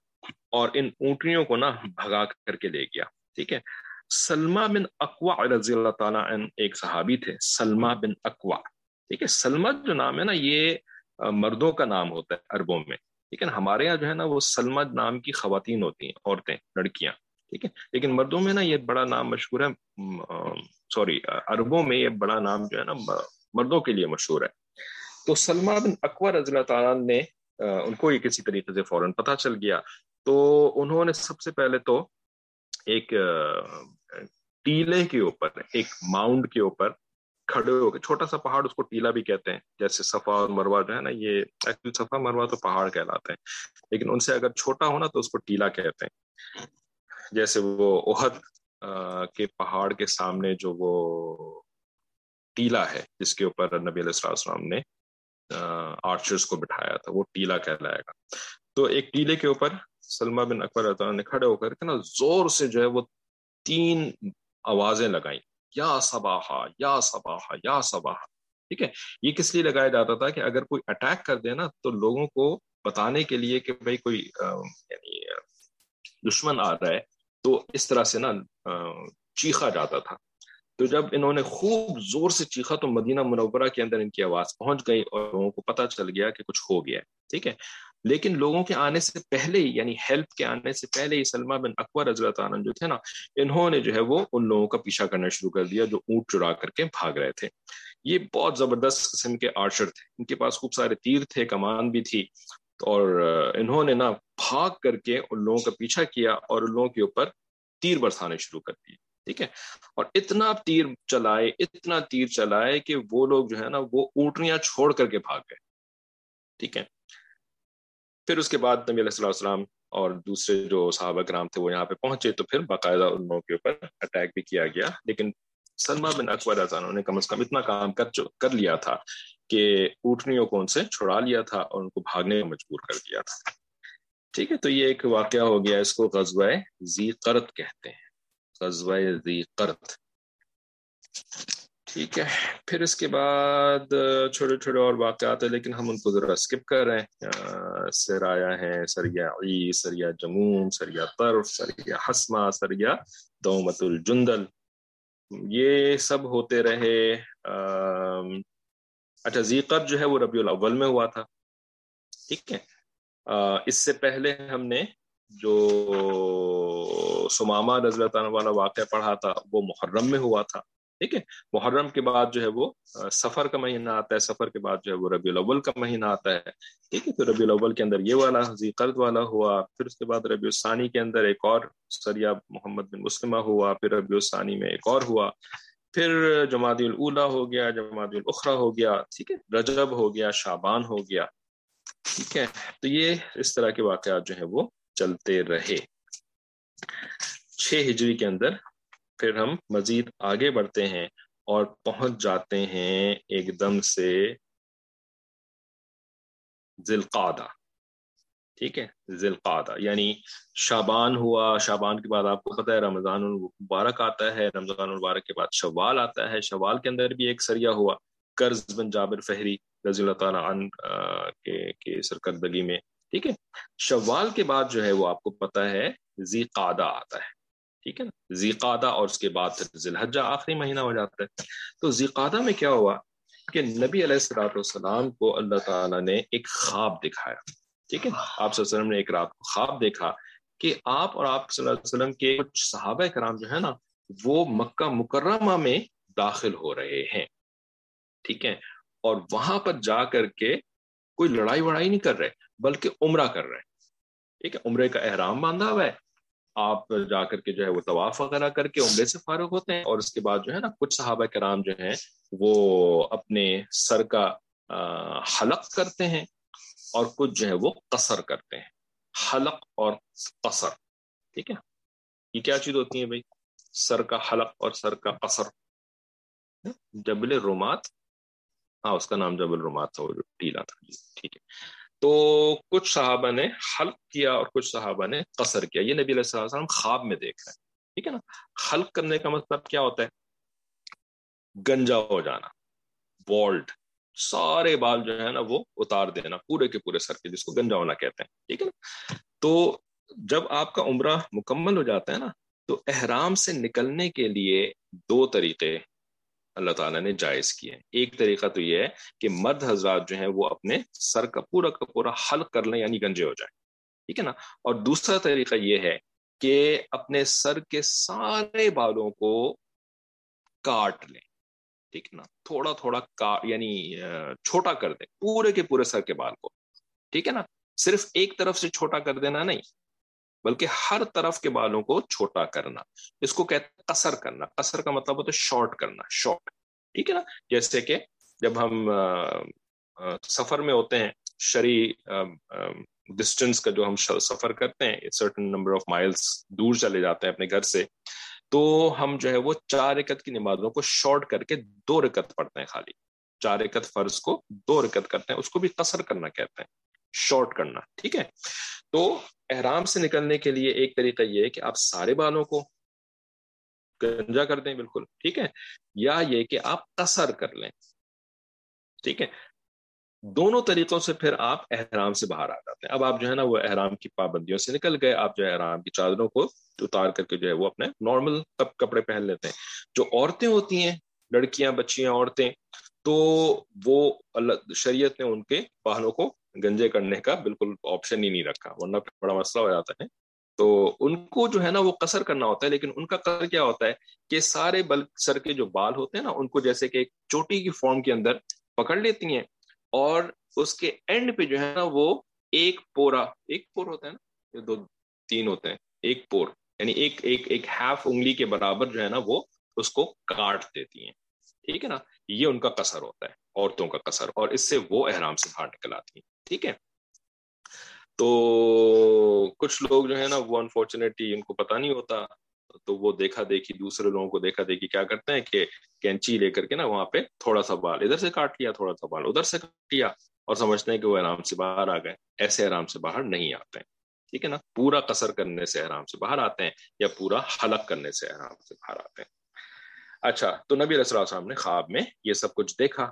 اور ان اونٹنیوں کو نا بھگا کر کے لے گیا، ٹھیک ہے؟ سلمہ بن اقوا رضی اللہ تعالیٰ عنہ ایک صحابی تھے، سلمہ بن اقوا ٹھیک ہے، سلمہ جو نام ہے نا، یہ مردوں کا نام ہوتا ہے عربوں میں۔ لیکن ہمارے یہاں جو ہے نا، وہ سلمد نام کی خواتین ہوتی ہیں، عورتیں، لڑکیاں۔ ٹھیک ہے، لیکن مردوں میں نا یہ بڑا نام مشہور ہے سوری عربوں میں یہ بڑا نام جو ہے نا مردوں کے لیے مشہور ہے۔ تو سلمہ بن اکبر رضی اللہ تعالیٰ نے ان کو یہ کسی طریقے سے فوراً پتہ چل گیا۔ تو انہوں نے سب سے پہلے تو ایک ٹیلے کے اوپر، ایک ماؤنڈ کے اوپر کھڑے ہو کے، چھوٹا سا پہاڑ اس کو ٹیلا بھی کہتے ہیں، جیسے صفا اور مروا جو ہے نا، یہ ایکچولی صفا مروا تو پہاڑ کہلاتے ہیں، لیکن ان سے اگر چھوٹا ہونا تو اس کو ٹیلا کہتے ہیں۔ جیسے وہ احد کے پہاڑ کے سامنے جو وہ ٹیلا ہے، جس کے اوپر نبی علیہ السلام نے آرچرس کو بٹھایا تھا، وہ ٹیلا کہلائے گا۔ تو ایک ٹیلے کے اوپر سلمہ بن اکبر نے کھڑے ہو کر کے نا زور سے جو ہے وہ تین آوازیں لگائیں۔ یا سباہا یا سباہا یا سباہا ٹھیک ہے؟ یہ کس لیے لگایا جاتا تھا کہ اگر کوئی اٹیک کر دے نا تو لوگوں کو بتانے کے لیے کہ بھائی کوئی یعنی دشمن آ رہا ہے تو اس طرح سے نا چیخا جاتا تھا۔ تو جب انہوں نے خوب زور سے چیخا تو مدینہ منورہ کے اندر ان کی آواز پہنچ گئی اور لوگوں کو پتہ چل گیا کہ کچھ ہو گیا ہے۔ ٹھیک ہے؟ لیکن لوگوں کے آنے سے پہلے ہی یعنی ہیلپ کے آنے سے پہلے ہی سلمہ بن اکبر رضی اللہ عنہ جو تھے نا، انہوں نے جو ہے وہ ان لوگوں کا پیچھا کرنا شروع کر دیا جو اونٹ چڑا کر کے بھاگ رہے تھے۔ یہ بہت زبردست قسم کے آرشر تھے۔ ان کے پاس خوب سارے تیر تھے، کمان بھی تھی۔ اور انہوں نے نا بھاگ کر کے ان لوگوں کا پیچھا کیا اور ان لوگوں کے اوپر تیر برسانے شروع کر دیے۔ ٹھیک ہے؟ اور اتنا تیر چلائے، اتنا تیر چلائے کہ وہ لوگ جو ہے نا وہ اونٹنیاں چھوڑ کر کے بھاگ گئے۔ ٹھیک ہے؟ پھر اس کے بعد نبی علیہ السلام السلام اور دوسرے جو صحابہ کرام تھے وہ یہاں پہ پہنچے، تو پھر باقاعدہ ان لوگوں کے اوپر اٹیک بھی کیا گیا۔ لیکن سلما بن اکبر عنہ نے کم از کم اتنا کام کر کر لیا تھا کہ اونٹنیوں کو ان سے چھڑا لیا تھا اور ان کو بھاگنے میں مجبور کر دیا تھا۔ ٹھیک ہے، تو یہ ایک واقعہ ہو گیا، اس کو غزوہ زی قرت کہتے ہیں۔ غزوہ زی قرت ٹھیک ہے۔ پھر اس کے بعد چھوٹے چھوٹے اور واقعات ہیں، لیکن ہم ان کو ذرا اسکپ کر رہے ہیں۔ سرایا ہے سریا عی سریا جموم سریا طرف سریا حسمہ سریا دومت الجندل۔ یہ سب ہوتے رہے۔ اچھا ذیقر جو ہے وہ ربیع الاول میں ہوا تھا۔ ٹھیک ہے۔ اس سے پہلے ہم نے جو سمامہ رضی اللہ والا واقعہ پڑھا تھا، وہ محرم میں ہوا تھا۔ ٹھیک ہے؟ محرم کے بعد جو ہے وہ سفر کا مہینہ آتا ہے، سفر کے بعد جو ہے وہ ربیع الاول کا مہینہ آتا ہے، ٹھیک ہے؟ تو ربیع الاول کے اندر یہ والا قرض والا ہوا، پھر اس کے بعد ربیع الثانی کے اندر ایک اور سریا محمد بن مسلمہ ہوا، پھر ربیع الثانی میں ایک اور ہوا، پھر جماعت الاولا ہو گیا جماعت الاخرا ہو گیا، ٹھیک ہے؟ رجب ہو گیا شابان ہو گیا، ٹھیک ہے؟ تو یہ اس طرح کے واقعات جو ہیں وہ چلتے رہے۔ چھ ہجری کے اندر پھر ہم مزید آگے بڑھتے ہیں اور پہنچ جاتے ہیں ایک دم سے ذلقادہ ٹھیک ہے؟ ذلقادہ یعنی شابان ہوا، شابان کے بعد آپ کو پتہ ہے رمضان المبارک آتا ہے، رمضان المبارک کے بعد شوال آتا ہے۔ شوال کے اندر بھی ایک سریا ہوا، قرض بن جابر فہری رضی اللہ تعالیٰ عنہ کے سرکردگی میں۔ ٹھیک ہے؟ شوال کے بعد جو ہے وہ آپ کو پتہ ہے زی قادہ آتا ہے۔ ٹھیک ہے نا؟ زیقادہ اور اس کے بعد ذلحجہ آخری مہینہ ہو جاتا ہے۔ تو زیقادہ میں کیا ہوا کہ نبی علیہ السلاۃ والسلام کو اللہ تعالیٰ نے ایک خواب دکھایا۔ ٹھیک ہے؟ آپ صلی اللہ علیہ وسلم نے ایک رات کو خواب دیکھا کہ آپ اور آپ صلی اللہ علیہ وسلم کے کچھ صحابہ کرام جو ہے نا وہ مکہ مکرمہ میں داخل ہو رہے ہیں۔ ٹھیک ہے؟ اور وہاں پر جا کر کے کوئی لڑائی وڑائی نہیں کر رہے بلکہ عمرہ کر رہے۔ ٹھیک ہے؟ عمرے کا احرام باندھا ہوا ہے۔ آپ جا کر کے جو ہے وہ طواف وغیرہ کر کے عمرے سے فارغ ہوتے ہیں اور اس کے بعد جو ہے نا کچھ صحابہ کرام جو ہیں وہ اپنے سر کا حلق کرتے ہیں اور کچھ جو ہے وہ قصر کرتے ہیں۔ حلق اور قصر، ٹھیک ہے؟ یہ کیا چیز ہوتی ہے بھائی؟ سر کا حلق اور سر کا قصر۔ جبل رومات ہاں اس کا نام جبل رومات تھا، وہ جو ٹیلا تھا۔ جی، ٹھیک ہے۔ تو کچھ صحابہ نے حلق کیا اور کچھ صحابہ نے قصر کیا۔ یہ نبی علیہ السلام وسلم خواب میں دیکھ رہے ہیں، ٹھیک ہے نا؟ حلق کرنے کا مطلب کیا ہوتا ہے؟ گنجا ہو جانا بالڈ سارے بال جو ہے نا وہ اتار دینا، پورے کے پورے سر کے، جس کو گنجا ہونا کہتے ہیں، ٹھیک ہے نا؟ تو جب آپ کا عمرہ مکمل ہو جاتا ہے نا، تو احرام سے نکلنے کے لیے دو طریقے اللہ تعالیٰ نے جائز کیے ایک طریقہ تو یہ ہے کہ مرد حضرات جو ہیں وہ اپنے سر کا پورا کا پورا حل کر لیں یعنی گنجے ہو جائیں۔ ٹھیک ہے نا؟ اور دوسرا طریقہ یہ ہے کہ اپنے سر کے سارے بالوں کو کاٹ لیں۔ ٹھیک ہے نا؟ تھوڑا تھوڑا کاٹ یعنی چھوٹا کر دیں، پورے کے پورے سر کے بال کو۔ ٹھیک ہے نا؟ صرف ایک طرف سے چھوٹا کر دینا نہیں بلکہ ہر طرف کے بالوں کو چھوٹا کرنا۔ اس کو کہتے ہیں قصر کرنا۔ قصر کا مطلب ہوتا ہے شارٹ کرنا، شارٹ۔ ٹھیک ہے نا؟ جیسے کہ جب ہم سفر میں ہوتے ہیں شری ڈسٹینس کا جو ہم سفر کرتے ہیں سرٹن نمبر آف مائلس دور چلے جاتے ہیں اپنے گھر سے، تو ہم جو ہے وہ چار رکت کی نمازوں کو شارٹ کر کے دو رکت پڑھتے ہیں خالی۔ چار رکت فرض کو دو رکت کرتے ہیں، اس کو بھی قصر کرنا کہتے ہیں، شارٹ کرنا۔ ٹھیک ہے؟ تو احرام سے نکلنے کے لیے ایک طریقہ یہ ہے کہ آپ سارے بالوں کو گنجا کر دیں بالکل، ٹھیک ہے؟ یا یہ کہ آپ قصر کر لیں، ٹھیک ہے؟ دونوں طریقوں سے پھر آپ احرام سے باہر آ جاتے ہیں۔ اب آپ جو ہے نا وہ احرام کی پابندیوں سے نکل گئے، آپ جو ہے احرام کی چادروں کو اتار کر کے جو ہے وہ اپنے نارمل کپڑے پہن لیتے ہیں۔ جو عورتیں ہوتی ہیں، لڑکیاں، بچیاں، عورتیں، تو وہ اللہ، شریعت نے ان کے بالوں کو گنجے کرنے کا بالکل آپشن ہی نہیں رکھا، ورنہ بڑا مسئلہ ہو جاتا ہے تو ان کو جو ہے نا وہ قصر کرنا ہوتا ہے، لیکن ان کا قصر کیا ہوتا ہے کہ سارے بل سر کے جو بال ہوتے ہیں نا، ان کو جیسے کہ ایک چوٹی کی فارم کے اندر پکڑ لیتی ہیں اور اس کے اینڈ پہ جو ہے نا وہ ایک پورا، ایک پور ہوتا ہے نا دو، تین ہوتے ہیں، ایک پور یعنی ایک ایک ایک ہاف انگلی کے برابر جو ہے نا وہ اس کو کاٹ دیتی ہیں۔ ٹھیک ہے نا؟ یہ ان کا قصر ہوتا ہے، عورتوں کا قصر، اور اس سے وہ احرام سے باہر نکل آتی ہیں۔ ٹھیک ہے۔ تو کچھ لوگ جو ہے نا وہ انفارچونیٹلی ان کو پتا نہیں ہوتا، تو وہ دیکھا دیکھی، دوسرے لوگوں کو دیکھا دیکھی، کیا کرتے ہیں کہ کینچی لے کر کے نا وہاں پہ تھوڑا سا بال، ادھر سے کاٹ لیا، تھوڑا سا بال، ادھر سے کاٹ لیا اور سمجھتے ہیں کہ وہ آرام سے باہر آ گئے۔ ایسے آرام سے باہر نہیں آتے۔ ہیں ٹھیک ہے نا؟ پورا قصر کرنے سے آرام سے باہر آتے ہیں یا پورا حلق کرنے سے آرام سے باہر آتے ہیں۔ اچھا تو نبی علیہ السلام نے خواب میں یہ سب کچھ دیکھا۔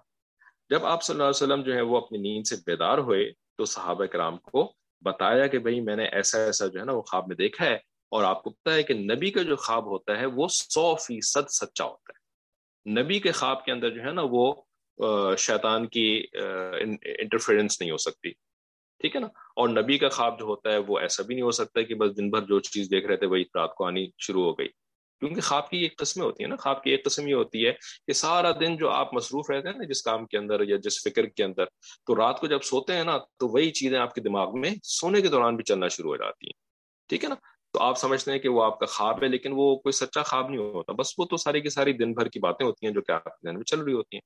جب آپ صلی اللہ علیہ وسلم جو ہے وہ اپنی نیند سے بیدار ہوئے تو صحابہ کرام کو بتایا کہ بھائی میں نے ایسا ایسا جو ہے نا وہ خواب میں دیکھا ہے اور آپ کو پتا ہے کہ نبی کا جو خواب ہوتا ہے وہ سو فیصد سچا ہوتا ہے۔ نبی کے خواب کے اندر جو ہے نا وہ شیطان کی انٹرفیئرنس نہیں ہو سکتی۔ ٹھیک ہے نا؟ اور نبی کا خواب جو ہوتا ہے وہ ایسا بھی نہیں ہو سکتا کہ بس دن بھر جو چیز دیکھ رہے تھے وہی رات کو آنی شروع ہو گئی۔ کیونکہ خواب کی ایک قسمیں ہوتی ہیں نا، خواب کی ایک قسم یہ ہوتی ہے کہ سارا دن جو آپ مصروف رہتے ہیں نا جس کام کے اندر یا جس فکر کے اندر، تو رات کو جب سوتے ہیں نا، تو وہی چیزیں آپ کے دماغ میں سونے کے دوران بھی چلنا شروع ہو جاتی ہیں، ٹھیک ہے نا؟ تو آپ سمجھتے ہیں کہ وہ آپ کا خواب ہے، لیکن وہ کوئی سچا خواب نہیں ہوتا۔ بس وہ تو ساری کی ساری دن بھر کی باتیں ہوتی ہیں جو کہ آپ کے ذہن میں چل رہی ہوتی ہیں۔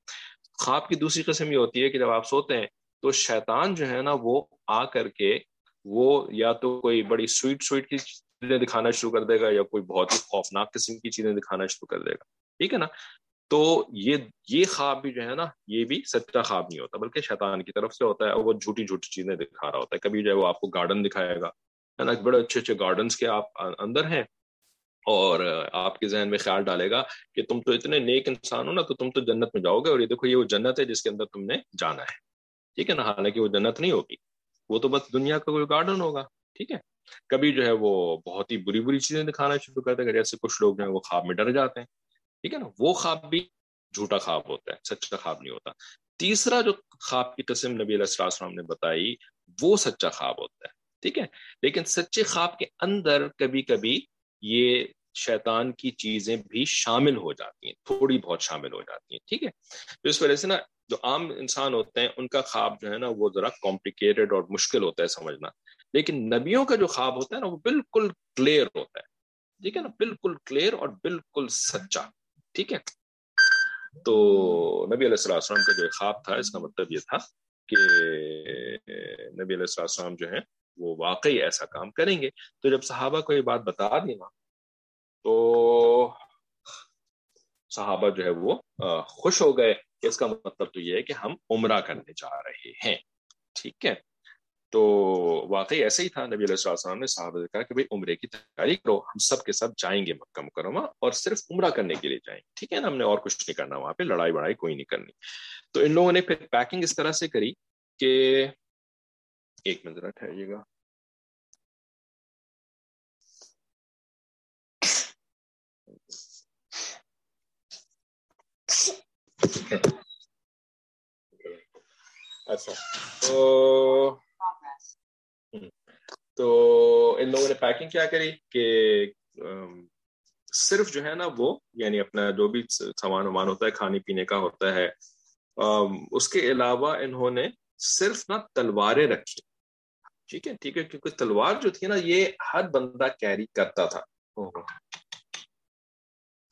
خواب کی دوسری قسم یہ ہوتی ہے کہ جب آپ سوتے ہیں، تو شیطان جو ہے نا، وہ آ کر کے وہ یا تو کوئی بڑی سویٹ سویٹ کی چیزیں دکھانا شروع کر دے گا یا کوئی بہت ہی خوفناک قسم کی چیزیں دکھانا شروع کر دے گا۔ ٹھیک ہے نا؟ تو یہ یہ خواب بھی جو ہے نا، یہ بھی سچا خواب نہیں ہوتا، بلکہ شیطان کی طرف سے ہوتا ہے اور وہ جھوٹی جھوٹی چیزیں دکھا رہا ہوتا ہے۔ کبھی جو ہے وہ آپ کو گارڈن دکھائے گا، ہے نا؟ بڑے اچھے اچھے گارڈنس کے آپ اندر ہیں اور آپ کے ذہن میں خیال ڈالے گا کہ تم تو اتنے نیک انسان ہو نا، تو تم تو جنت میں جاؤ گے اور یہ دیکھو، یہ وہ جنت ہے جس کے اندر تم نے جانا ہے۔ ٹھیک ہے نا؟ حالانکہ وہ جنت نہیں ہوگی، وہ تو بس دنیا کا کوئی گارڈن ہوگا۔ ٹھیک ہے؟ کبھی جو ہے وہ بہت ہی بری بری چیزیں دکھانا شروع کرتے ہیں جیسے کچھ لوگ جو ہیں وہ خواب میں ڈر جاتے ہیں۔ ٹھیک ہے نا؟ وہ خواب بھی جھوٹا خواب ہوتا ہے، سچا خواب نہیں ہوتا۔ تیسرا جو خواب کی قسم نبی علیہ السلام نے بتائی، وہ سچا خواب ہوتا ہے۔ ٹھیک ہے؟ لیکن سچے خواب کے اندر کبھی کبھی یہ شیطان کی چیزیں بھی شامل ہو جاتی ہیں، تھوڑی بہت شامل ہو جاتی ہیں۔ ٹھیک ہے؟ تو اس وجہ سے نا، جو عام انسان ہوتے ہیں، ان کا خواب جو ہے نا وہ ذرا کمپلیکیٹڈ اور مشکل ہوتا ہے سمجھنا۔ لیکن نبیوں کا جو خواب ہوتا ہے نا، وہ بالکل کلیئر ہوتا ہے۔ ٹھیک ہے نا؟ بالکل کلیئر اور بالکل سچا۔ ٹھیک ہے؟ تو نبی علیہ السلام کا جو خواب تھا، اس کا مطلب یہ تھا کہ نبی علیہ السلام جو ہے وہ واقعی ایسا کام کریں گے۔ تو جب صحابہ کو یہ بات بتا دی نا، تو صحابہ جو ہے وہ خوش ہو گئے۔ اس کا مطلب تو یہ ہے کہ ہم عمرہ کرنے جا رہے ہیں۔ ٹھیک ہے؟ تو واقعی ایسا ہی تھا، نبی علیہ السلام نے صحابہ کہا کہ بھائی، عمرے کی تیاری کرو ہم سب کے سب جائیں گے مکہ مکرمہ اور صرف عمرہ کرنے کے لیے جائیں۔ گے ٹھیک ہے نا، ہم نے اور کچھ نہیں کرنا، وہاں پہ لڑائی بڑائی کوئی نہیں کرنی۔ تو ان لوگوں نے پھر پیکنگ اس طرح سے کری کہ ایک منٹ ذرا ٹھہریے گا۔ اچھا تو تو ان لوگوں نے پیکنگ کیا کری کہ صرف جو ہے نا وہ یعنی اپنا جو بھی سامان وامان ہوتا ہے، کھانے پینے کا ہوتا ہے اس کے علاوہ انہوں نے صرف نا تلواریں رکھی۔ ٹھیک ہے؟ ٹھیک ہے، کیونکہ تلوار جو تھی نا، یہ ہر بندہ کیری کرتا تھا۔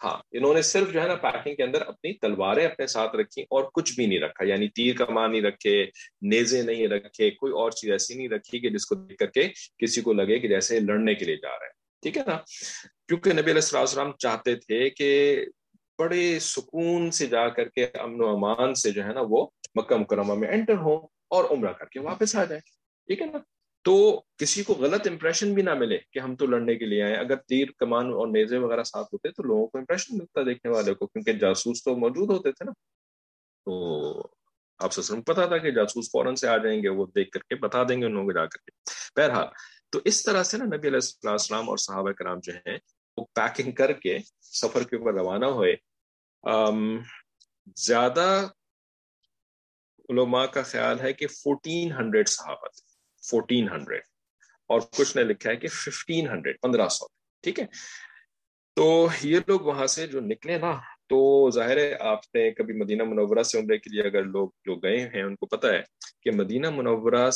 ہاں انہوں نے صرف جو ہے نا پیکنگ کے اندر اپنی تلواریں اپنے ساتھ رکھی اور کچھ بھی نہیں رکھا یعنی تیر کمان نہیں رکھے، نیزے نہیں رکھے، کوئی اور چیز ایسی نہیں رکھی کہ جس کو دیکھ کر کے کسی کو لگے کہ جیسے لڑنے کے لیے جا رہے ہیں، ٹھیک ہے نا؟ کیونکہ نبی علیہ السلام چاہتے تھے کہ بڑے سکون سے جا کر کے امن و امان سے جو ہے نا وہ مکہ مکرمہ میں انٹر ہو اور عمرہ کر کے واپس آ جائے ٹھیک ہے نا؟ تو کسی کو غلط امپریشن بھی نہ ملے کہ ہم تو لڑنے کے لیے آئے اگر تیر، کمان اور نیزے وغیرہ ساتھ ہوتے تو لوگوں کو امپریشن ملتا دیکھنے والے کو، کیونکہ جاسوس تو موجود ہوتے تھے نا۔ تو آپ سے پتا تھا کہ جاسوس فوراً سے آ جائیں گے، وہ دیکھ کر کے بتا دیں گے ان لوگوں کو جا کر کے۔ بہرحال، تو اس طرح سے نا نبی علیہ السلام اور صحابہ کرام جو ہیں، وہ پیکنگ کر کے سفر کے اوپر روانہ ہوئے۔ زیادہ علماء کا خیال ہے کہ فورٹین ہنڈریڈ صحابہ تھے۔ فورٹین ہنڈریڈ اور کچھ نے لکھا ہے کہ ففٹین ہنڈریڈ پندرہ سو، ٹھیک ہے؟ تو یہ لوگ وہاں سے جو نکلے نا، تو ظاہر ہے آپ نے کبھی مدینہ منورہ سے عمرے کے لیے اگر لوگ جو گئے ہیں، ان کو پتا ہے کہ مدینہ منورہ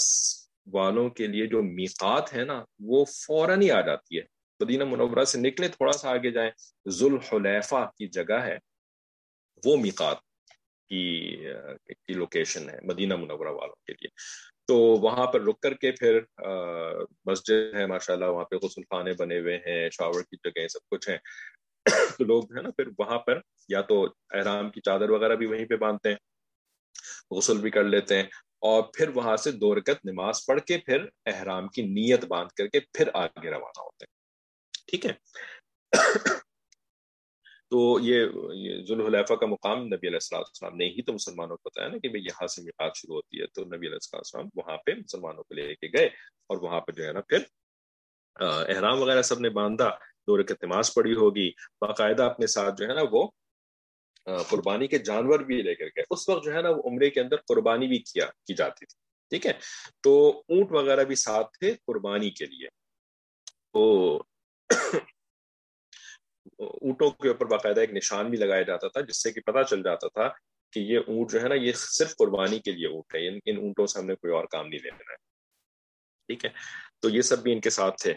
والوں کے لیے جو میقات ہے نا، وہ فوراً ہی آ جاتی ہے۔ مدینہ منورہ سے نکلے، تھوڑا سا آگے جائیں، ذوالحلیفہ کی جگہ ہے، وہ میقات کی لوکیشن ہے، مدینہ منورہ والوں کے لیے۔ تو وہاں پر رک کر کے پھر مسجد ہے ماشاء اللہ وہاں پہ غسل خانے بنے ہوئے ہیں، شاور کی جگہ سب کچھ ہیں۔ [COUGHS] تو لوگ جو ہے نا پھر وہاں پر یا تو احرام کی چادر وغیرہ بھی وہیں پہ باندھتے ہیں، غسل بھی کر لیتے ہیں اور پھر وہاں سے دو رکت نماز پڑھ کے پھر احرام کی نیت باندھ کر کے پھر آگے روانہ ہوتے ہیں۔ ٹھیک ہے؟ [COUGHS] تو یہ ذوالحلیفہ کا مقام نبی علیہ السلام السلام نے ہی تو مسلمانوں کو بتایا نا کہ بھائی یہاں سے مقات شروع ہوتی ہے، تو نبی علیہ السلام السلام وہاں پہ مسلمانوں کو لے کے گئے اور وہاں پہ جو ہے نا پھر احرام وغیرہ سب نے باندھا، دو رکت نماز پڑھی ہوگی، باقاعدہ اپنے ساتھ جو ہے نا وہ قربانی کے جانور بھی لے کر گئے۔ اس وقت جو ہے نا وہ عمرے کے اندر قربانی بھی کیا، کی جاتی تھی، ٹھیک ہے؟ تو اونٹ وغیرہ بھی ساتھ تھے قربانی کے لیے۔ تو اونٹوں کے اوپر باقاعدہ ایک نشان بھی لگایا جاتا تھا، جس سے کہ پتہ چل جاتا تھا کہ یہ اونٹ جو ہے نا، یہ صرف قربانی کے لیے اونٹ ہے، ان اونٹوں سے ہم نے کوئی اور کام نہیں لینا ہے۔ ٹھیک ہے؟ تو یہ سب بھی ان کے ساتھ تھے۔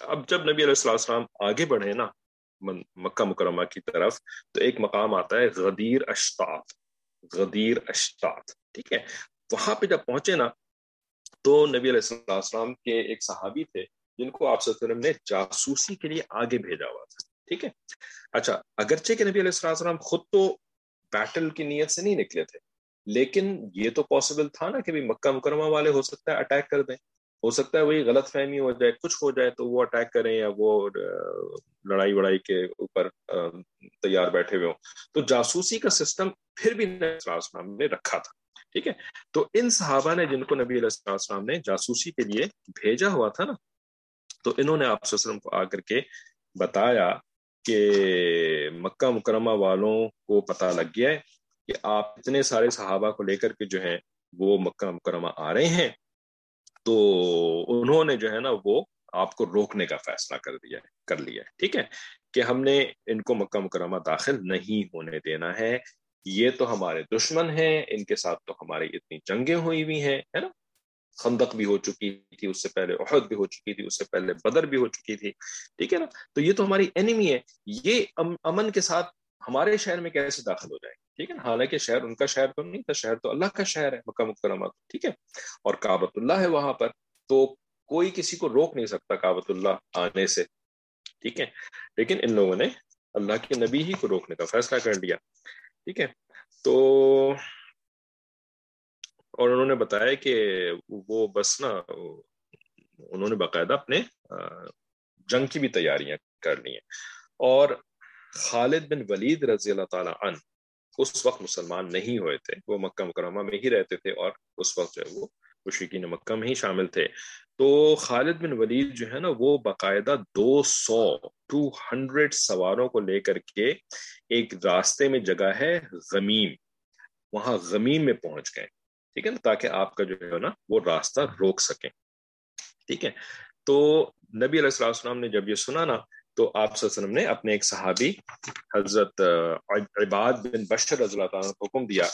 اب جب نبی علیہ السلام آگے بڑھے نا مکہ مکرمہ کی طرف، تو ایک مقام آتا ہے غدیر اشتاط غدیر اشتاط۔ ٹھیک ہے؟ وہاں پہ جب پہنچے نا، تو نبی علیہ السلام کے ایک صحابی تھے جن کو آپ وسلم نے جاسوسی کے لیے آگے بھیجا ہوا تھا، ٹھیک ہے؟ اچھا اگرچہ کہ نبی علیہ السلام خود تو بیٹل کی نیت سے نہیں نکلے تھے، لیکن یہ تو پاسبل تھا نا کہ مکہ مکرمہ والے ہو سکتا ہے اٹیک کر دیں۔ ہو سکتا ہے وہی غلط فہمی ہو جائے، کچھ ہو جائے تو وہ اٹیک کریں یا وہ لڑائی وڑائی کے اوپر تیار بیٹھے ہوئے ہوں۔ تو جاسوسی کا سسٹم پھر بھی السلام نے رکھا تھا، ٹھیک ہے؟ تو ان صحابہ نے جن کو نبی علیہ السلام نے جاسوسی کے لیے بھیجا ہوا تھا نا تو انہوں نے آپ وسلم کو آ کر کے بتایا کہ مکہ مکرمہ والوں کو پتہ لگ گیا ہے کہ آپ اتنے سارے صحابہ کو لے کر کے جو ہیں وہ مکہ مکرمہ آ رہے ہیں۔ تو انہوں نے جو ہے نا وہ آپ کو روکنے کا فیصلہ کر دیا ہے، کر لیا ہے۔ ٹھیک ہے؟ کہ ہم نے ان کو مکہ مکرمہ داخل نہیں ہونے دینا ہے، یہ تو ہمارے دشمن ہیں، ان کے ساتھ تو ہماری اتنی جنگیں ہوئی ہوئی ہیں، ہے نا؟ خندق بھی ہو چکی تھی اس سے پہلے عہد بھی ہو چکی تھی اس سے پہلے، بدر بھی ہو چکی تھی، ٹھیک ہے نا؟ تو یہ تو ہماری اینیمی ہے۔ یہ امن کے ساتھ ہمارے شہر میں کیسے داخل ہو جائے؟ ٹھیک ہے نا؟ حالانکہ شہر ان کا شہر تو نہیں تھا، شہر تو اللہ کا شہر ہے، مکہ مکرمہ ٹھیک ہے؟ اور کابت اللہ ہے وہاں پر، تو کوئی کسی کو روک نہیں سکتا کابت اللہ آنے سے، ٹھیک ہے؟ لیکن ان لوگوں نے اللہ کے نبی ہی کو روکنے کا فیصلہ کر لیا، ٹھیک ہے؟ تو اور انہوں نے بتایا کہ وہ بس نا، انہوں نے باقاعدہ اپنے جنگ کی بھی تیاریاں کر لی ہیں۔ اور خالد بن ولید رضی اللہ تعالیٰ عنہ اس وقت مسلمان نہیں ہوئے تھے۔ وہ مکہ مکرمہ میں ہی رہتے تھے اور اس وقت جو ہے وہ مشرقین مکہ میں ہی شامل تھے۔ تو خالد بن ولید جو ہے نا، وہ باقاعدہ دو سو ٹو ہنڈریڈ سواروں کو لے کر کے ایک راستے میں جگہ ہے غمیم۔ وہاں غمیم میں پہنچ گئے۔ ٹھیک ہے نا تاکہ آپ کا جو ہے نا، وہ راستہ روک سکیں۔ ٹھیک ہے، تو نبی علیہ السلام نے جب یہ سنا نا، تو آپ صلی اللہ علیہ وسلم نے اپنے ایک صحابی، حضرت عباد بن بشر رضی اللہ تعالیٰ حکم دیا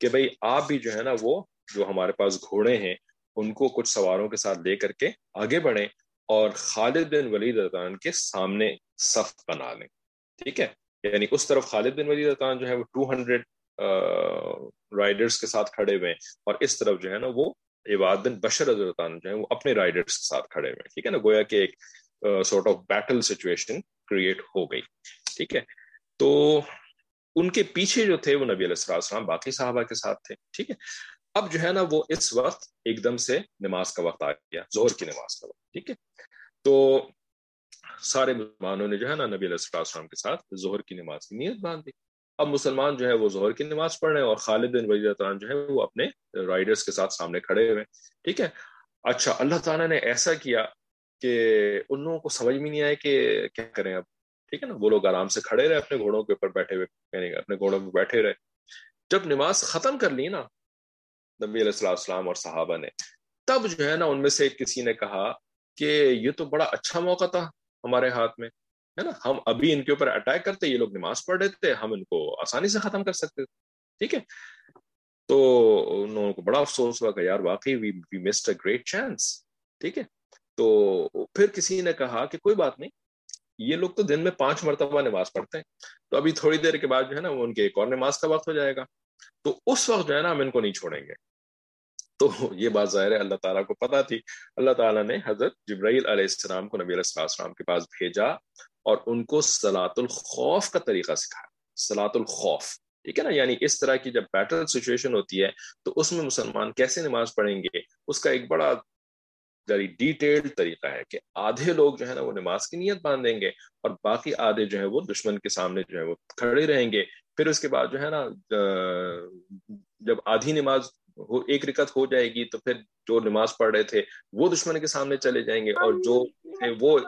کہ بھائی، آپ بھی جو ہے نا، وہ جو ہمارے پاس گھوڑے ہیں، ان کو کچھ سواروں کے ساتھ لے کر کے آگے بڑھیں اور خالد بن ولید عنہ کے سامنے صف بنا لیں۔ ٹھیک ہے یعنی اس طرف خالد بن ولید عنہ جو ہے، وہ ٹو ہنڈریڈ رائڈرس کے ساتھ کھڑے ہوئے اور اس طرف جو ہے نا وہ عباد بن بشر حضرت جو ہے وہ اپنے رائڈرس کے ساتھ کھڑے ہوئے ٹھیک ہے نا؟ گویا کہ ایک sort of battle situation create ہو گئی۔ ٹھیک ہے؟ تو ان کے پیچھے جو تھے وہ نبی علیہ السلام باقی صحابہ کے ساتھ تھے۔ ٹھیک ہے؟ اب جو ہے نا وہ اس وقت ایک دم سے نماز کا وقت آ گیا، زہر کی نماز کا وقت۔ ٹھیک ہے؟ تو سارے مسلمانوں نے جو ہے نا نبی علیہ السلام کے ساتھ زہر کی نماز کی نیت باندھ دی اب مسلمان جو ہے وہ ظہر کی نماز پڑھ رہے ہیں اور خالد بن وزیر جو ہے وہ اپنے رائڈرز کے ساتھ سامنے کھڑے ہوئے ہیں۔ ٹھیک ہے؟ اچھا اللہ تعالیٰ نے ایسا کیا کہ ان لوگوں کو سمجھ میں نہیں آیا کہ کیا کریں اب۔ ٹھیک ہے نا؟ وہ لوگ آرام سے کھڑے رہے، اپنے گھوڑوں کے اوپر بیٹھے ہوئے یعنی اپنے گھوڑوں پہ بیٹھے رہے۔ جب نماز ختم کر لی نا نبی علیہ السلام السلام اور صحابہ نے، تب جو ہے نا ان میں سے کسی نے کہا کہ یہ تو بڑا اچھا موقع تھا ہمارے ہاتھ میں۔ ہے نا؟ ہم ابھی ان کے اوپر اٹیک کرتے یہ لوگ نماز پڑھ رہے تھے ہم ان کو آسانی سے ختم کر سکتے ٹھیک ہے؟ تو ان لوگوں کو بڑا افسوس ہوا کہ یار واقعی we we missed a great chance ٹھیک ہے؟ تو پھر کسی نے کہا کہ کوئی بات نہیں، یہ لوگ تو دن میں پانچ مرتبہ نماز پڑھتے ہیں، تو ابھی تھوڑی دیر کے بعد جو ہے نا وہ ان کے ایک اور نماز کا وقت ہو جائے گا۔ تو اس وقت جو ہے نا ہم ان کو نہیں چھوڑیں گے۔ تو یہ بات ظاہر ہے، اللہ تعالیٰ کو پتا تھی۔ اللہ تعالیٰ نے حضرت جبرائیل علیہ السلام کو نبی علیہ السلام کے پاس بھیجا۔ اور ان کو سلاۃ الخوف کا طریقہ سکھایا۔ سلاۃ الخوف، ٹھیک ہے نا؟ یعنی اس طرح کی جب بیٹل سچویشن ہوتی ہے، تو اس میں مسلمان کیسے نماز پڑھیں گے؟ اس کا ایک بڑا یعنی ویری ڈیٹیلڈ طریقہ ہے کہ آدھے لوگ جو ہے نا وہ نماز کی نیت باندھیں گے اور باقی آدھے جو ہے وہ دشمن کے سامنے جو ہے وہ کھڑے رہیں گے۔ پھر اس کے بعد جو ہے نا جب آدھی نماز ایک رکت ہو جائے گی تو پھر جو نماز پڑھ رہے تھے، وہ دشمن کے سامنے چلے جائیں گے اور جو تھے وہ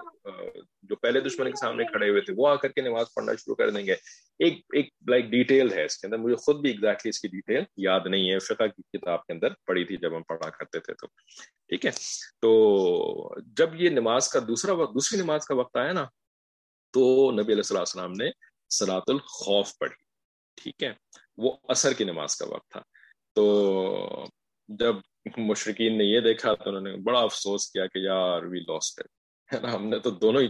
جو پہلے دشمن کے سامنے کھڑے ہوئے تھے، وہ آ کر کے نماز پڑھنا شروع کر دیں گے۔ ایک ایک لائک ڈیٹیل ہے اس کے اندر، مجھے خود بھی ایگزیکٹلی اس کی ڈیٹیل یاد نہیں ہے۔ فقہ کی کتاب کے اندر پڑھی تھی جب ہم پڑھا کرتے تھے تو۔ ٹھیک ہے؟ تو جب یہ نماز کا دوسرا وقت، دوسری نماز کا وقت آیا نا، تو نبی علیہ السلام السلام نے سلاۃ الخوف پڑھی۔ ٹھیک ہے؟ وہ اثر کی نماز کا وقت تھا۔ تو جب مشرقین نے یہ دیکھا تو انہوں نے بڑا افسوس کیا کہ یار وی لاسٹ ہم نے تو دونوں ہی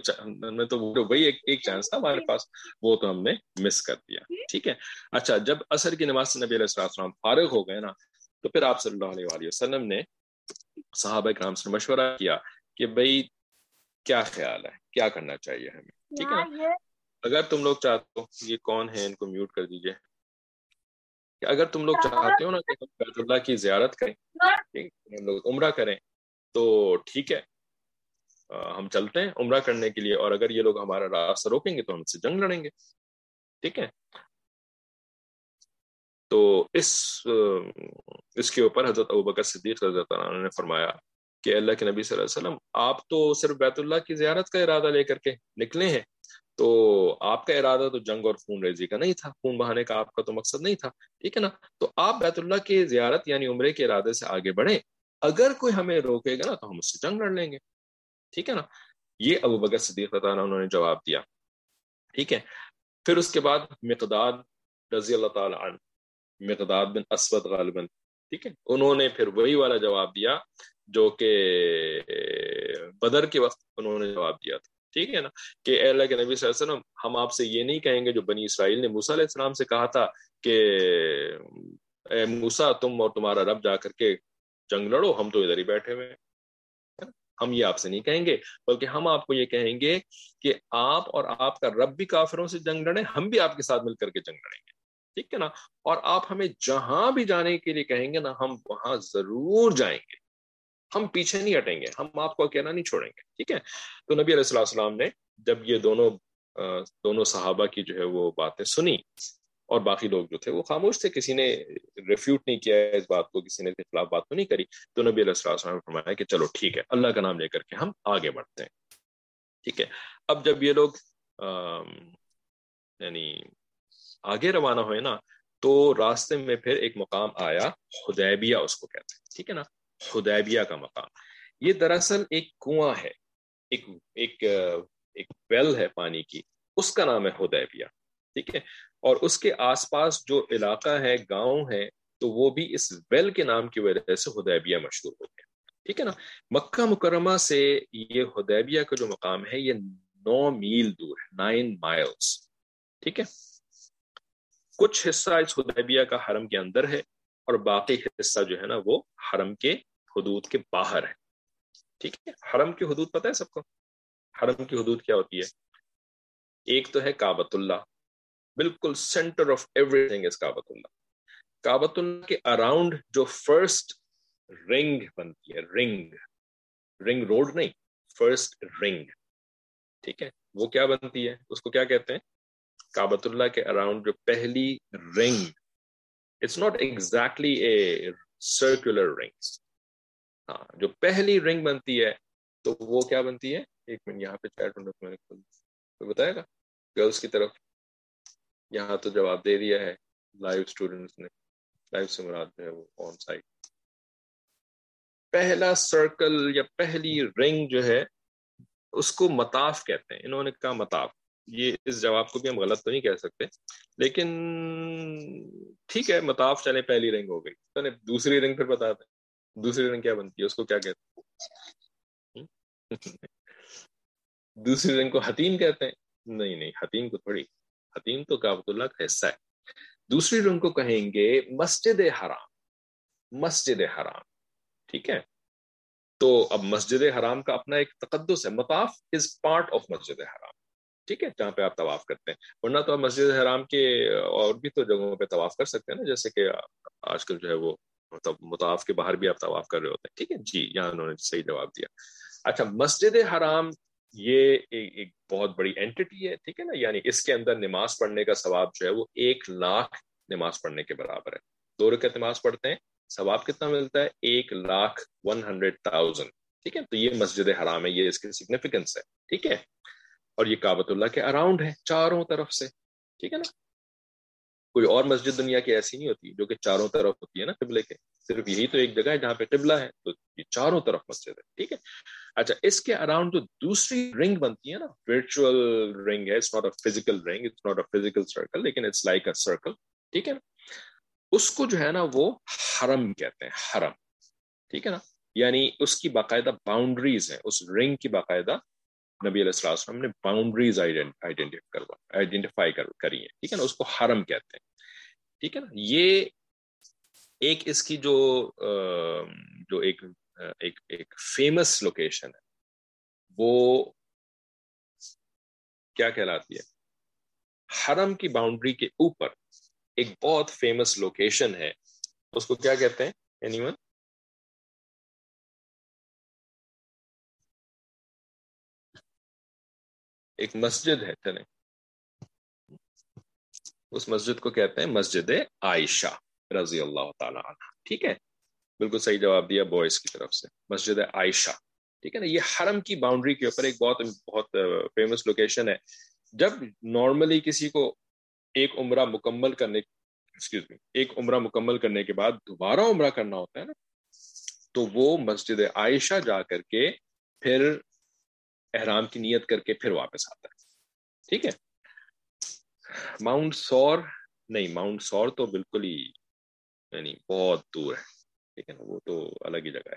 تو وہی ایک ایک چانس تھا ہمارے پاس وہ تو ہم نے مس کر دیا۔ ٹھیک ہے؟ اچھا جب اثر کی نماز سے نبی علیہ السلام فارغ ہو گئے نا تو پھر آپ صلی اللہ علیہ وسلم نے صحابہ کرام سے مشورہ کیا کہ بھائی کیا خیال ہے؟ کیا کرنا چاہیے ہمیں؟ ٹھیک ہے اگر تم لوگ چاہتے ہو یہ کون ہے؟ ان کو میوٹ کر دیجیے۔ کہ اگر تم لوگ چاہتے ہو نا کہ ہم بیت اللہ کی زیارت کریں ہم لوگ عمرہ کریں، تو ٹھیک ہے۔ ہم چلتے ہیں عمرہ کرنے کے لیے اور اگر یہ لوگ ہمارا راستہ روکیں گے تو ہم سے جنگ لڑیں گے۔ ٹھیک ہے۔ تو اس اس کے اوپر حضرت ابوبکر صدیق رضی اللہ نے فرمایا کہ اللہ کے نبی صلی اللہ علیہ وسلم، آپ تو صرف بیت اللہ کی زیارت کا ارادہ لے کر کے نکلے ہیں تو آپ کا ارادہ تو جنگ اور خون ریزی کا نہیں تھا، خون بہانے کا آپ کا تو مقصد نہیں تھا، ٹھیک ہے نا؟ تو آپ بیت اللہ کی زیارت یعنی عمرے کے ارادے سے آگے بڑھیں۔ اگر کوئی ہمیں روکے گا نا تو ہم اس سے جنگ لڑ لیں گے، ٹھیک ہے نا؟ یہ ابو بکر صدیق عنہ انہوں نے جواب دیا، ٹھیک ہے؟ پھر اس کے بعد مقداد رضی اللہ تعالی عنہ، مقداد بن اسود غالباً، ٹھیک ہے؟ انہوں نے پھر وہی والا جواب دیا جو کہ بدر کے وقت انہوں نے جواب دیا تھا۔ ٹھیک ہے نا، کہ اے اللہ کے نبی صلی اللہ علیہ وسلم، ہم آپ سے یہ نہیں کہیں گے جو بنی اسرائیل نے موسیٰ علیہ السلام سے کہا تھا کہ اے موسیٰ، تم اور تمہارا رب جا کر کے جنگ لڑو، ہم تو ادھر ہی بیٹھے ہوئے ہیں۔ ہم یہ آپ سے نہیں کہیں گے، بلکہ ہم آپ کو یہ کہیں گے کہ آپ اور آپ کا رب بھی کافروں سے جنگ لڑیں، ہم بھی آپ کے ساتھ مل کر کے جنگ لڑیں گے۔ ٹھیک ہے نا؟ اور آپ ہمیں جہاں بھی جانے کے لیے کہیں گے نا، ہم وہاں ضرور جائیں گے۔ ہم پیچھے نہیں ہٹیں گے، ہم آپ کو اکیلا نہیں چھوڑیں گے، ٹھیک ہے؟ تو نبی علیہ السلام السلام نے جب یہ دونوں دونوں صحابہ کی جو ہے وہ باتیں سنی اور باقی لوگ جو تھے وہ خاموش تھے، کسی نے ریفیوٹ نہیں کیا اس بات کو، کسی نے خلاف بات تو نہیں کری، تو نبی علیہ السلام نے فرمایا کہ چلو ٹھیک ہے، اللہ کا نام لے کر کے ہم آگے بڑھتے ہیں، ٹھیک ہے؟ اب جب یہ لوگ یعنی آگے روانہ ہوئے نا، تو راستے میں پھر ایک مقام آیا، خدیبیہ اس کو کہتے ہیں، ٹھیک ہے نا؟ خدیبیہ کا مقام۔ یہ دراصل ایک کنواں ہے، ایک ایک ایک ویل ہے پانی کی، اس کا نام ہے خدیبیہ ٹھیک ہے؟ اور اس کے آس پاس جو علاقہ ہے، گاؤں ہے، تو وہ بھی اس ویل کے نام کی وجہ سے خدیبیہ مشہور ہو گیا، ٹھیک ہے نا؟ مکہ مکرمہ سے یہ خدیبیہ کا جو مقام ہے، یہ نو میل دور ہے، نائن مائلس ٹھیک ہے؟ کچھ حصہ اس خدیبیہ کا حرم کے اندر ہے اور باقی حصہ جو ہے نا، وہ حرم کے حدود کے باہر ہے ٹھیک ہے؟ حرم کی حدود پتہ ہے سب کو؟ حرم کی حدود کیا ہوتی ہے؟ ایک تو ہے کابت اللہ۔ بالکل centre of everything is کابت اللہ۔ کابت اللہ کے اراؤنڈ جو فرسٹ رنگ بنتی ہے رنگ رنگ روڈ نہیں فرسٹ رنگ ٹھیک ہے؟ وہ کیا بنتی ہے؟ اس کو کیا کہتے ہیں؟ کابت اللہ کے اراؤنڈ جو پہلی ring it's not exactly a circular rings ہاں جو پہلی رنگ بنتی ہے، تو وہ کیا بنتی ہے؟ ایک منٹ، یہاں پہ چیٹ میں نے بتایا گا؟ گرلس کی طرف۔ یہاں تو جواب دے دیا ہے لائیو اسٹوڈینٹس نے۔ لائیو سے مراد جو ہے وہ آن سائٹ پہلا سرکل یا پہلی رنگ جو ہے، اس کو متاف کہتے ہیں۔ انہوں نے کہا متاف یہ اس جواب کو بھی ہم غلط تو نہیں کہہ سکتے۔ لیکن ٹھیک ہے متاف چلے پہلی رنگ ہو گئی۔ دوسری رنگ پھر بتاتے ہیں دوسری رنگ کیا بنتی ہے اس کو کیا کہتے ہیں دوسری رنگ کو حتیم کہتے ہیں نہیں نہیں حتیم کو تھوڑی حتیم تو کابت اللہ کا حصہ ہے دوسری رنگ کو کہیں گے مسجد حرام مسجد حرام ٹھیک ہے تو اب مسجد حرام کا اپنا ایک تقدس ہے مطاف از پارٹ آف مسجد حرام ٹھیک ہے جہاں پہ آپ طواف کرتے ہیں ورنہ تو آپ مسجد حرام کے اور بھی تو جگہوں پہ طواف کر سکتے ہیں نا جیسے کہ آج کل جو ہے وہ مطلب مطاف کے باہر بھی آپ طواف کر رہے ہوتے ہیں۔ ٹھیک ہے؟ جی یہاں انہوں نے صحیح جواب دیا۔ اچھا مسجد حرام یہ ایک بہت بڑی اینٹی ہے، ٹھیک ہے نا؟ یعنی اس کے اندر نماز پڑھنے کا ثواب جو ہے وہ ایک لاکھ نماز پڑھنے کے برابر ہے۔ دو رکعت نماز پڑھتے ہیں، ثواب کتنا ملتا ہے؟ ایک لاکھ ون ہنڈریڈ تھاؤزینڈ ٹھیک ہے؟ تو یہ مسجد حرام ہے، یہ اس کی سگنیفیکینس ہے۔ ٹھیک ہے؟ اور یہ کابت اللہ کے اراؤنڈ ہے، چاروں طرف سے۔ ٹھیک ہے نا؟ کوئی اور مسجد دنیا کی ایسی نہیں ہوتی جو کہ چاروں طرف ہوتی ہے نا قبلے کے۔ صرف یہی تو ایک جگہ ہے جہاں پہ قبلہ ہے، تو یہ چاروں طرف مسجد ہے، ٹھیک ہے؟ اچھا اس کے اراؤنڈ جو دوسری رنگ بنتی ہے نا ورچوئل رنگ ہے it's not a physical ring it's not a physical circle لیکن اٹس لائک اے سرکل ٹھیک ہے؟ نا اس کو جو ہے نا وہ حرم کہتے ہیں، حرم، ٹھیک ہے نا؟ یعنی اس کی باقاعدہ باؤنڈریز ہیں، اس رنگ کی باقاعدہ نبی علیہ السلام نے باؤنڈریز آئیڈینٹیفائی کری ہیں، ٹھیک ہے نا؟ اس کو حرم کہتے ہیں۔ ٹھیک ہے نا؟ یہ ایک اس کی جو جو ایک ایک ایک فیمس لوکیشن ہے، وہ کیا کہلاتی ہے؟ حرم کی باؤنڈری کے اوپر ایک بہت فیمس لوکیشن ہے، اس کو کیا کہتے ہیں؟ اینی ون ایک مسجد ہے، چلیں۔ اس مسجد کو کہتے ہیں مسجد عائشہ رضی اللہ تعالی عنہ، ٹھیک ہے؟ بالکل صحیح جواب دیا بوائز کی طرف سے، مسجد عائشہ، ٹھیک ہے نا؟ یہ حرم کی باؤنڈری کے اوپر ایک بہت بہت فیمس لوکیشن ہے۔ جب نارملی کسی کو ایک عمرہ مکمل کرنے ایکسکیوز می ایک عمرہ مکمل کرنے کے بعد دوبارہ عمرہ کرنا ہوتا ہے نا، تو وہ مسجد عائشہ جا کر کے پھر احرام کی نیت کر کے پھر واپس آتا ہے۔ ٹھیک ہے؟ ماؤنٹ سور نہیں، ماؤنٹ سور تو بالکل ہی یعنی بہت دور ہے۔ ٹھیک ہے نا؟ وہ تو الگ ہی جگہ ہے۔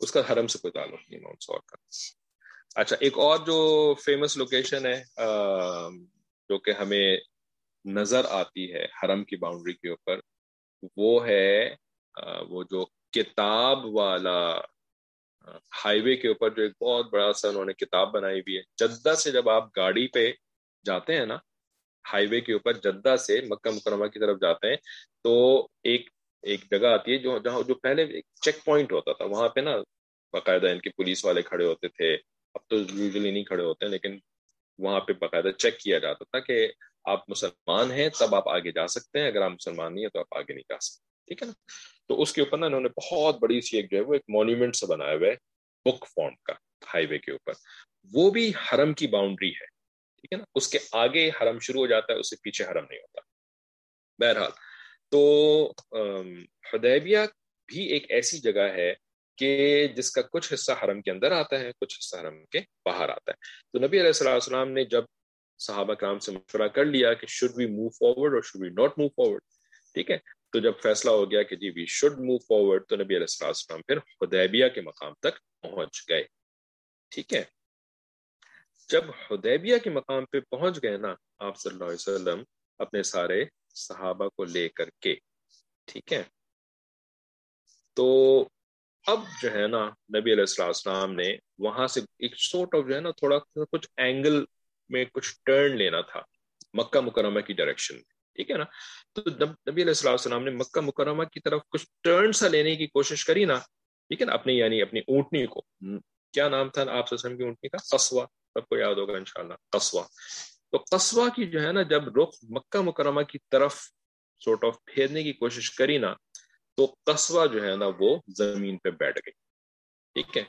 اس کا حرم سے کوئی تعلق نہیں ماؤنٹ سور کا۔ اچھا ایک اور جو فیمس لوکیشن ہے جو کہ ہمیں نظر آتی ہے حرم کی باؤنڈری کے اوپر، وہ ہے وہ جو کتاب والا ہائی وے کے اوپر جو ایک بہت بڑا سا انہوں نے کتاب بنائی ہوئی ہے۔ جدہ سے جب آپ گاڑی پہ جاتے ہیں نا، ہائی وے کے اوپر جدہ سے مکہ مکرمہ کی طرف جاتے ہیں، تو ایک ایک جگہ آتی ہے جو، جہاں، جو پہلے ایک چیک پوائنٹ ہوتا تھا۔ وہاں پہ نا باقاعدہ ان کے پولیس والے کھڑے ہوتے تھے۔ اب تو یوزلی نہیں کھڑے ہوتے ہیں لیکن وہاں پہ باقاعدہ چیک کیا جاتا تھا کہ آپ مسلمان ہیں، تب آپ آگے جا سکتے ہیں۔ اگر آپ مسلمان نہیں ہیں تو آپ آگے نہیں جا سکتے، ٹھیک ہے نا؟ تو اس کے اوپر نا انہوں نے بہت بڑی سی ایک جو ہے وہ ایک مونیومنٹ سے بنایا ہوا ہے بک فارم کا ہائی وے کے اوپر۔ وہ بھی حرم کی باؤنڈری ہے، ٹھیک ہے نا؟ اس کے آگے حرم شروع ہو جاتا ہے، اس سے پیچھے حرم نہیں ہوتا۔ بہرحال، تو حدیبیہ بھی ایک ایسی جگہ ہے کہ جس کا کچھ حصہ حرم کے اندر آتا ہے، کچھ حصہ حرم کے باہر آتا ہے۔ تو نبی علیہ السلام السلام نے جب صحابہ کرام سے مشورہ کر لیا کہ شوڈ وی موو فارورڈ اور should we not move forward ٹھیک ہے؟ تو جب فیصلہ ہو گیا کہ جی وی شوڈ موو فارورڈ تو نبی علیہ السلام پھر حدیبیہ کے مقام تک پہنچ گئے۔ ٹھیک ہے؟ جب حدیبیہ کے مقام پہ پہنچ گئے نا، آپ صلی اللہ علیہ وسلم اپنے سارے صحابہ کو لے کر کے۔ ٹھیک ہے؟ تو اب جو ہے نا، نبی علیہ السلام نے وہاں سے ایک سورٹ آف جو ہے نا، تھوڑا کچھ اینگل میں کچھ ٹرن لینا تھا، مکہ مکرمہ کی ڈائریکشن میں۔ ٹھیک ہے نا؟ تو نبی علیہ السلام السلام نے مکہ مکرمہ کی طرف کچھ ٹرن سا لینے کی کوشش کری نا ٹھیک ہے نا؟ اپنی یعنی اپنی اونٹنی کو۔ کیا نام تھا آپ وسلم کی اونٹنی کا؟ قصوہ۔ سب کو یاد ہوگا انشاءاللہ قصوہ۔ تو قصوہ کی جو ہے نا جب رخ مکہ مکرمہ کی طرف سورٹ آف پھیرنے کی کوشش کری نا تو قصوہ جو ہے نا وہ زمین پہ بیٹھ گئی۔ ٹھیک ہے؟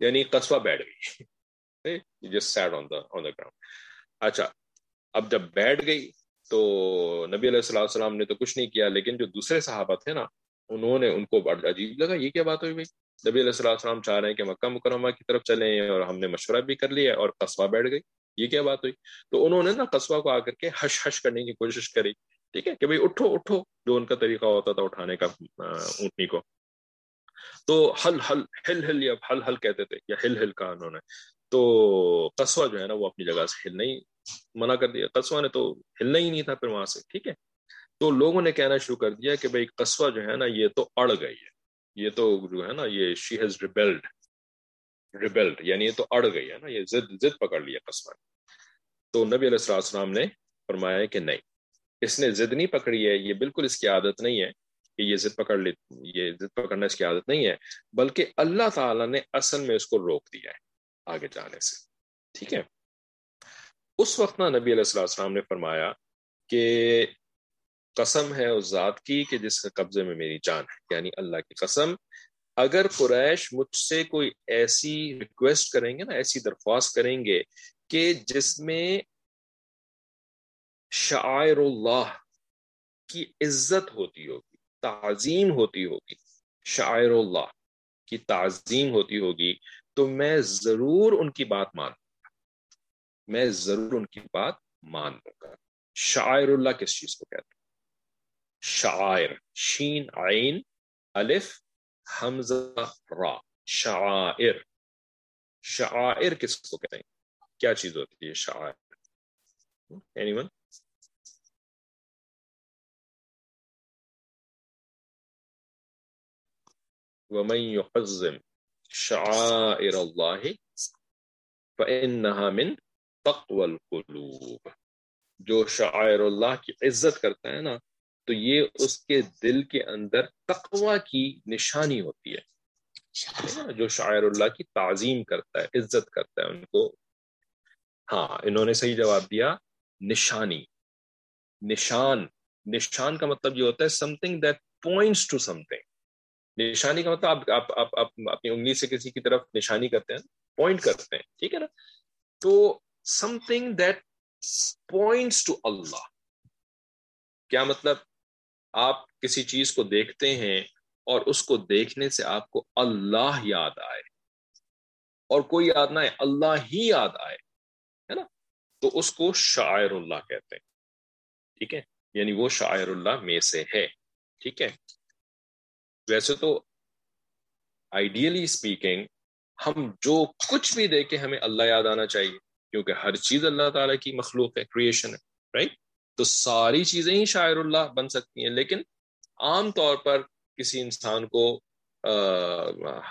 یعنی قصوہ بیٹھ گئی۔ جس sad on the on the ground اچھا اب جب بیٹھ گئی تو نبی علیہ السلام السلام نے تو کچھ نہیں کیا، لیکن جو دوسرے صحابہ تھے نا، انہوں نے ان کو بڑا عجیب لگا، یہ کیا بات ہوئی بھائی؟ نبی علیہ السلام السلام چاہ رہے ہیں کہ مکہ مکرمہ کی طرف چلیں اور ہم نے مشورہ بھی کر لیا اور قصبہ بیٹھ گئی۔ یہ کیا بات ہوئی؟ تو انہوں نے نا قصبہ کو آ کر کے ہش ہش کرنے کی کوشش کری۔ ٹھیک ہے کہ بھائی اٹھو اٹھو، جو ان کا طریقہ ہوتا تھا اٹھانے کا اونٹنی کو۔ تو ہل ہل ہل ہل یا ہل ہل کہتے تھے، یا ہل ہل کہا انہوں نے۔ تو قصبہ جو ہے نا وہ اپنی جگہ سے ہل نہیں منع کر دیا قصوہ نے تو ہلنا ہی نہیں تھا پھر وہاں سے، ٹھیک ہے؟ تو لوگوں نے کہنا شروع کر دیا کہ بھائی قصوہ جو ہے نا یہ تو اڑ گئی ہے، یہ تو جو ہے نا یہ شی ہیز ریبیلڈ ریبیلڈ یعنی یہ تو اڑ گئی ہے نا، یہ زد زد پکڑ لیا قصبہ نے۔ تو نبی علیہ السلام نے فرمایا کہ نہیں، اس نے ضد نہیں پکڑی ہے، یہ بالکل اس کی عادت نہیں ہے کہ یہ ضد پکڑ لی یہ ضد پکڑنا اس کی عادت نہیں ہے، بلکہ اللہ تعالیٰ نے اصل میں اس کو روک دیا ہے آگے جانے سے، ٹھیک ہے؟ اس وقت نا نبی علیہ السلام نے فرمایا کہ قسم ہے اس ذات کی کہ جس کے قبضے میں میری جان ہے یعنی اللہ کی قسم۔ اگر قریش مجھ سے کوئی ایسی ریکویسٹ کریں گے نا، ایسی درخواست کریں گے کہ جس میں شاعر اللہ کی عزت ہوتی ہوگی، تعظیم ہوتی ہوگی شاعر اللہ کی تعظیم ہوتی ہوگی، تو میں ضرور ان کی بات مان میں ضرور ان کی بات مان لوں گا۔ شاعر اللہ کس چیز کو کہتے ہیں؟ شاعر، شین، عین، الف، حمزہ، را۔ شاعر شاعر کس کو کہتے ہیں؟ کیا چیز ہوتی ہے شاعر؟ اینی ون ومن يحزم شعائر الله فإنها من تقوى القلوب جو شعائر اللہ کی عزت کرتا ہے نا، تو یہ اس کے دل کے اندر تقوی کی نشانی ہوتی ہے۔ جو شاعر اللہ کی تعظیم کرتا ہے، عزت کرتا ہے ان کو۔ ہاں انہوں نے صحیح جواب دیا، نشانی۔ نشان نشان کا مطلب یہ ہوتا ہے something that points to something نشانی کا مطلب آپ آپ آپ اپنی انگلی سے کسی کی طرف نشانی کرتے ہیں پوائنٹ کرتے ہیں، ٹھیک ہے نا؟ تو something that points to Allah کیا مطلب؟ آپ کسی چیز کو دیکھتے ہیں اور اس کو دیکھنے سے آپ کو اللہ یاد آئے. اور کوئی یاد نہ آئے، اللہ ہی یاد آئے، ہے نا؟ تو اس کو شاعر اللہ کہتے ہیں. ٹھیک ہے؟ یعنی وہ شاعر اللہ میں سے ہے. ٹھیک ہے؟ ویسے تو آئیڈیلی اسپیکنگ ہم جو کچھ بھی دیکھیں، ہمیں اللہ یاد آنا چاہیے. کیونکہ ہر چیز اللہ تعالیٰ کی مخلوق ہے کریشن ہے رائٹ تو ساری چیزیں ہی شاعر اللہ بن سکتی ہیں، لیکن عام طور پر کسی انسان کو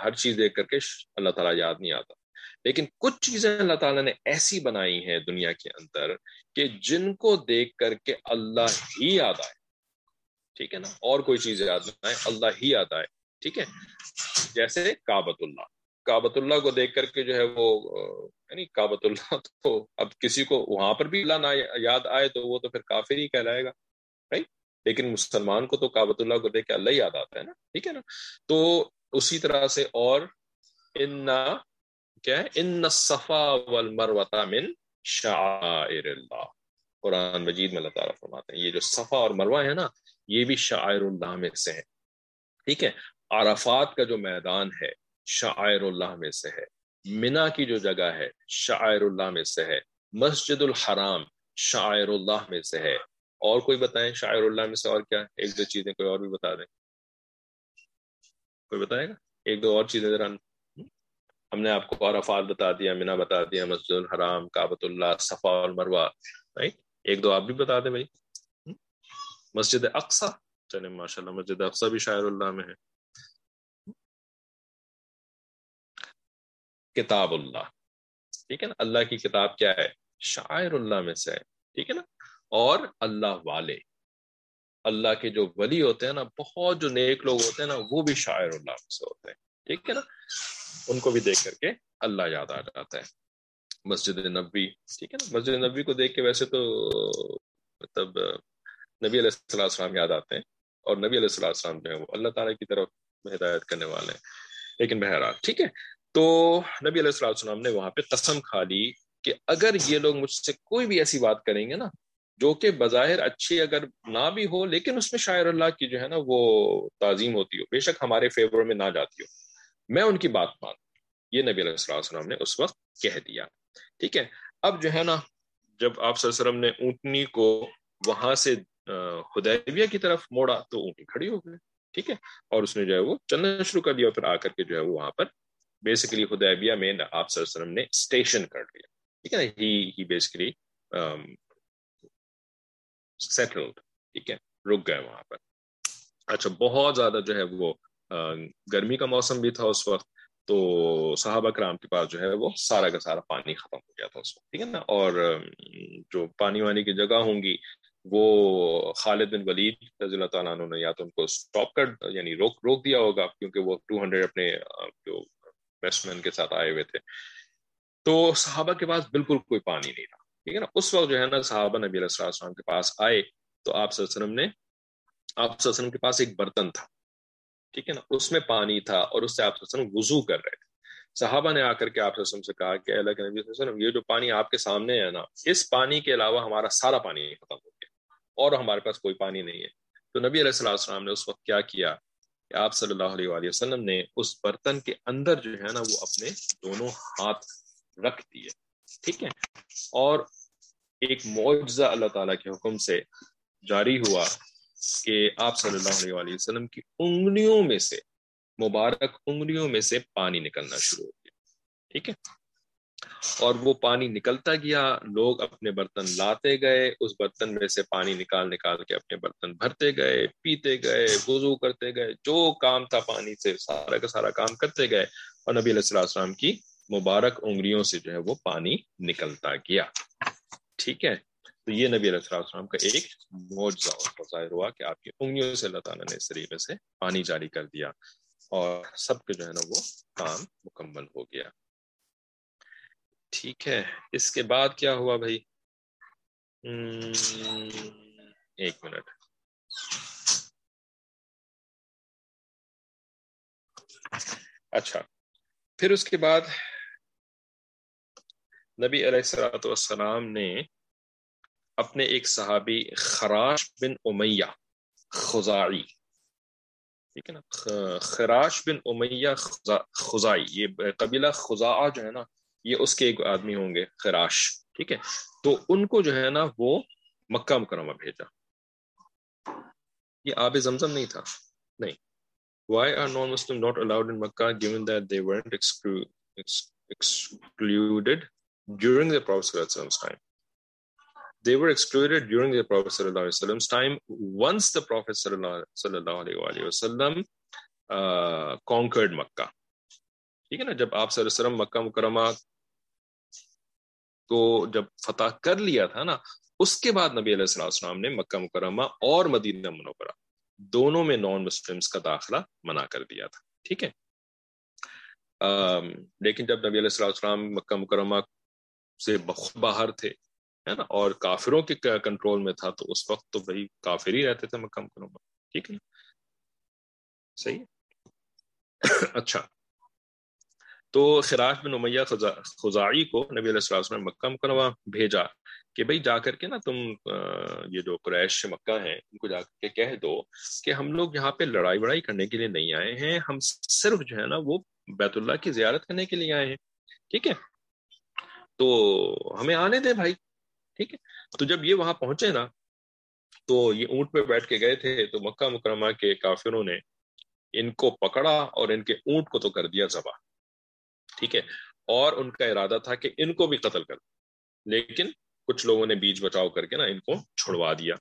ہر چیز دیکھ کر کے اللہ تعالیٰ یاد نہیں آتا۔ لیکن کچھ چیزیں اللہ تعالیٰ نے ایسی بنائی ہیں دنیا کے اندر کہ جن کو دیکھ کر کے اللہ ہی یاد آئے۔ ٹھیک ہے نا؟ اور کوئی چیز یاد نہ آئے، اللہ ہی یاد آئے۔ ٹھیک ہے؟ جیسے کابت اللہ۔ کابت اللہ کو دیکھ کر کے جو ہے وہ یعنی کابت اللہ تو اب کسی کو وہاں پر بھی اللہ نہ یاد آئے تو وہ تو پھر کافر ہی کہلائے گا رائٹ لیکن مسلمان کو تو کابت اللہ کو دیکھ کے اللہ یاد آتا ہے نا، ٹھیک ہے نا؟ تو اسی طرح سے اور ان کیا ہے، ان صفا والمروہ من شعائر اللہ۔ قرآن مجید میں اللہ تعالیٰ فرماتے ہیں، یہ جو صفا اور مروہ ہے نا، یہ بھی شاعر اللہ میں سے ہے ٹھیک ہے، عرفات کا جو میدان ہے شاعر اللہ میں سے ہے۔ منا کی جو جگہ ہے شاعر اللہ میں سے ہے۔ مسجد الحرام شاعر اللہ میں سے ہے۔ اور کوئی بتائیں شاعر اللہ میں سے اور کیا؟ ایک دو چیزیں کوئی اور بھی بتا دیں۔ کوئی بتائے گا؟ ایک دو اور چیزیں ذرا۔ ہم نے آپ کو عرفات بتا دیا، منا بتا دیا مسجد الحرام کابت اللہ صفا المروا ایک دو آپ بھی بتا دیں بھائی۔ مسجد اقسا چلے ماشاء اللہ مسجد اقسا بھی شاعر اللہ میں ہے۔ کتاب اللہ۔ ٹھیک ہے نا؟ اللہ کی کتاب کیا ہے؟ شاعر اللہ میں سے۔ ہے ٹھیک ہے نا؟ اور اللہ والے۔ اللہ کے جو ولی ہوتے ہیں نا، بہت جو نیک لوگ ہوتے ہیں نا، وہ بھی شاعر اللہ میں سے ہوتے ہیں۔ ٹھیک ہے نا؟ ان کو بھی دیکھ کر کے اللہ یاد آ جاتا ہے۔ مسجد نبی ٹھیک ہے نا؟ مسجد نبی کو دیکھ کے ویسے تو مطلب نبی علیہ السلام یاد آتے ہیں۔ اور نبی علیہ السلام جو ہے وہ اللہ تعالیٰ کی طرف ہدایت کرنے والے ہیں۔ لیکن بہرحال، ٹھیک ہے؟ تو نبی علیہ السلام نے وہاں پہ قسم کھا لی کہ اگر یہ لوگ مجھ سے کوئی بھی ایسی بات کریں گے نا، جو کہ بظاہر اچھی اگر نہ بھی ہو، لیکن اس میں شاعر اللہ کی جو ہے نا، وہ تعظیم ہوتی ہو۔ بے شک ہمارے فیور میں نہ جاتی ہو۔ میں ان کی بات مان یہ نبی علیہ السلام نے اس وقت کہہ دیا۔ ٹھیک ہے؟ اب جو ہے نا، جب آپ صلی اللہ علیہ وسلم نے اونٹنی کو وہاں سے خدیبیہ کی طرف موڑا تو اونٹی کھڑی ہو گئی۔ ٹھیک ہے؟ اور اس نے جو ہے وہ چلنا شروع کر دیا پھر آ کر کے جو ہے وہ وہاں پر بیسیکلی خدیبیہ میں آپ صلی اللہ علیہ وسلم نے اسٹیشن کر لیا ٹھیک ہے نا؟ ہی بیسکلی سیٹلڈ ٹھیک ہے؟ رک گئے وہاں پر۔ اچھا بہت زیادہ جو ہے وہ گرمی کا موسم بھی تھا اس وقت، تو صحابہ کرام کے پاس جو ہے وہ سارا کا سارا پانی ختم ہو گیا تھا اس وقت، ٹھیک ہے نا؟ اور جو پانی وانی کی جگہ ہوں گی، وہ خالد بن ولید رضی اللہ تعالیٰ عنہ نے یا تو ان کو اسٹاپ کر یعنی روک روک دیا ہوگا، کیونکہ وہ ٹو ہنڈریڈ اپنے جو بیسٹ مین کے ساتھ آئے ہوئے تھے۔ تو صحابہ کے پاس بالکل کوئی پانی نہیں تھا، ٹھیک ہے نا؟ اس وقت جو ہے نا صحابہ نبی علیہ السلام کے پاس آئے تو آپ صلی اللہ علیہ وسلم نے، آپ صلی اللہ علیہ وسلم کے پاس ایک برتن تھا، ٹھیک ہے نا؟ اس میں پانی تھا اور اس سے آپ صلی اللہ علیہ وسلم وضو کر رہے تھے۔ صحابہ نے آ کر کے آپ صلی اللہ علیہ وسلم سے کہا کہ اللہ کے نبی صلی اللہ علیہ وسلم، یہ جو پانی آپ کے سامنے ہے نا، اس پانی کے علاوہ ہمارا سارا پانی ختم ہو گیا اور ہمارے پاس کوئی پانی نہیں ہے۔ تو نبی علیہ السلام نے اس وقت کیا کیا؟ کہ آپ صلی اللہ علیہ وآلہ وسلم نے اس برتن کے اندر جو ہے نا وہ اپنے دونوں ہاتھ رکھ دیے، ٹھیک ہے؟ اور ایک معجزہ اللہ تعالیٰ کے حکم سے جاری ہوا کہ آپ صلی اللہ علیہ وآلہ وسلم کی انگلیوں میں سے، مبارک انگلیوں میں سے پانی نکلنا شروع ہو گیا، ٹھیک ہے؟ اور وہ پانی نکلتا گیا، لوگ اپنے برتن لاتے گئے، اس برتن میں سے پانی نکال نکال کے اپنے برتن بھرتے گئے، پیتے گئے، وضو کرتے گئے، جو کام تھا پانی سے، سارا کا سارا کام کرتے گئے اور نبی علیہ السلام کی مبارک انگلیوں سے جو ہے وہ پانی نکلتا گیا۔ ٹھیک ہے؟ تو یہ نبی علیہ السلام کا ایک معجزہ اور ظاہر ہوا کہ آپ کی انگلیوں سے اللہ تعالیٰ نے اس طریقے سے پانی جاری کر دیا اور سب کے جو ہے نا وہ کام مکمل ہو گیا۔ ٹھیک ہے۔ اس کے بعد کیا ہوا بھائی؟ ایک منٹ۔ اچھا پھر اس کے بعد نبی علیہ السلاۃ والسلام نے اپنے ایک صحابی خراش بن امیہ خزائی ٹھیک ہے نا؟ خراش بن امیہ خزائی یہ قبیلہ خزا جو ہے نا یہ اس کے ایک آدمی ہوں گے خراش ٹھیک ہے تو ان کو جو ہے نا وہ مکہ مکرمہ بھیجا یہ آب زمزم نہیں تھا نہیں why are non Muslim not allowed in Mecca given that they weren't excluded during the prophet صلی اللہ علیہ وسلم's time they were excluded during the prophet صلی اللہ علیہ وسلم's time once the prophet صلی اللہ, صلی اللہ علیہ وسلم conquered مکہ ٹھیک ہے نا جب آپ صلی اللہ علیہ وسلم مکہ مکرمہ کو جب فتح کر لیا تھا نا، اس کے بعد نبی علیہ السلام نے مکہ مکرمہ اور مدینہ منورہ دونوں میں نان مسلمس کا داخلہ منع کر دیا تھا، ٹھیک ہے؟ لیکن جب نبی علیہ السلام مکہ مکرمہ سے باہر تھے، ہے نا، اور کافروں کے کنٹرول میں تھا، تو اس وقت تو بھائی کافر ہی رہتے تھے مکہ مکرمہ، ٹھیک ہے؟ صحیح [COUGHS] اچھا تو خراش بن امیہ خزائی کو نبی علیہ السلام نے مکہ مکرمہ بھیجا کہ بھائی جا کر کے نا تم یہ جو قریش مکہ ہیں، ان کو جا کر کے کہہ دو کہ ہم لوگ یہاں پہ لڑائی وڑائی کرنے کے لیے نہیں آئے ہیں، ہم صرف جو ہے نا وہ بیت اللہ کی زیارت کرنے کے لیے آئے ہیں، ٹھیک ہے؟ تو ہمیں آنے دے بھائی، ٹھیک ہے؟ تو جب یہ وہاں پہنچے نا، تو یہ اونٹ پہ بیٹھ کے گئے تھے، تو مکہ مکرمہ کے کافروں نے ان کو پکڑا اور ان کے اونٹ کو تو کر دیا ذبح۔ ٹھیک ہے، اور ان کا ارادہ تھا کہ ان کو بھی قتل کر لیکن کچھ لوگوں نے بیچ بچاؤ کر کے نا ان کو چھڑوا دیا۔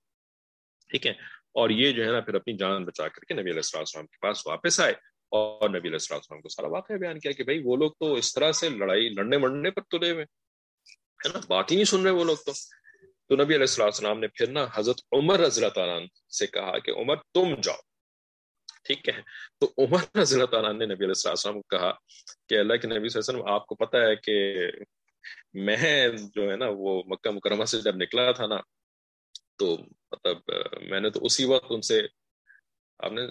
ٹھیک ہے، اور یہ جو ہے نا پھر اپنی جان بچا کر کے نبی علیہ السلام کے پاس واپس آئے۔ اور نبی علیہ السلام کو سارا واقعہ بیان کیا کہ بھائی وہ لوگ تو اس طرح سے لڑائی، لڑنے مرنے پر تلے ہوئے۔ ہے نا، بات ہی نہیں سن رہے وہ لوگ تو۔ تو نبی علیہ السلام نے پھر نا حضرت عمر رضی اللہ تعالیٰ سے کہا کہ عمر تم جاؤ۔ ٹھیک ہے۔ تو عمر [LAUGHS] رضی اللہ تعالیٰ نے نبی علیہ السلام کو کہا کہ اللہ کے نبی صلی اللہ علیہ وسلم، آپ کو پتا ہے کہ میں جو ہے نا، وہ مکہ مکرمہ سے جب نکلا تھا نا، تو مطلب میں نے تو اسی وقت ان سے، آپ نے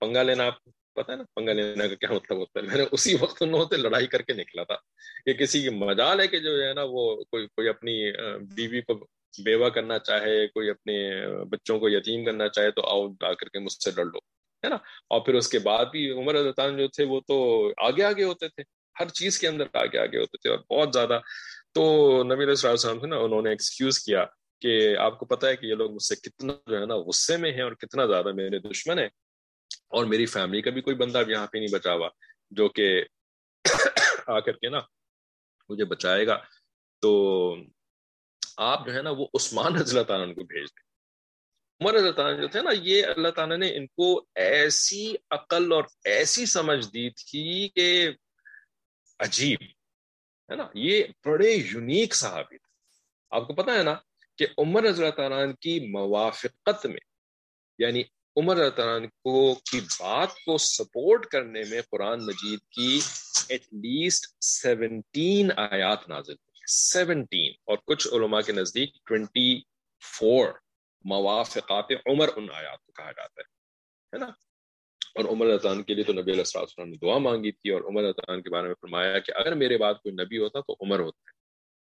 پنگا لینا، آپ پتا ہے نا، پنگا لینا کا کیا مطلب ہوتا ہے؟ میں نے اسی وقت ان سے لڑائی کر کے نکلا تھا۔ کہ کسی کی مجال ہے کہ جو ہے نا، وہ کوئی کوئی اپنی بیوی کو بیوہ کرنا چاہے، کوئی اپنے بچوں کو یتیم کرنا چاہے، تو آؤ آ کر کے مجھ سے لڑ لو۔ ہے نا؟ اور پھر اس کے بعد بھی عمر اللہ جو تھے وہ تو آگے آگے ہوتے تھے، ہر چیز کے اندر آگے آگے ہوتے تھے اور بہت زیادہ۔ تو نبی علیہ السلام سے نا، انہوں نے ایکسکیوز کیا کہ آپ کو پتا ہے کہ یہ لوگ مجھ سے کتنا جو ہے نا غصے میں ہیں اور کتنا زیادہ میرے دشمن ہے اور میری فیملی کا بھی کوئی بندہ یہاں پہ نہیں بچا ہوا، جو کہ [COUGHS] آ کر کے نا مجھے بچائے گا۔ تو آپ جو ہے نا وہ عثمان رضی اللہ تعالیٰ کو بھیج دیں۔ عمر رضی اللہ تعالیٰ جو تھے نا، یہ اللہ تعالیٰ نے ان کو ایسی عقل اور ایسی سمجھ دی تھی کہ عجیب، ہے نا؟ یہ بڑے یونیک صحابی تھے۔ آپ کو پتا ہے نا کہ عمر رضی اللہ تعالیٰ کی موافقت میں یعنی عمر رضی اللہ تعالیٰ کو کی بات کو سپورٹ کرنے میں قرآن مجید کی ایٹ لیسٹ سیونٹین آیات نازل ہوئی۔ سیونٹین اور کچھ علماء کے نزدیک ٹوینٹی فور موافقات عمر ان آیات کو کہا جاتا ہے نا؟ اور عمر اللہ کے لیے تو نبی علیہ السلام نے دعا مانگی تھی اور عمر اللہ کے بارے میں فرمایا کہ اگر میرے بعد کوئی نبی ہوتا تو عمر ہوتا ہے،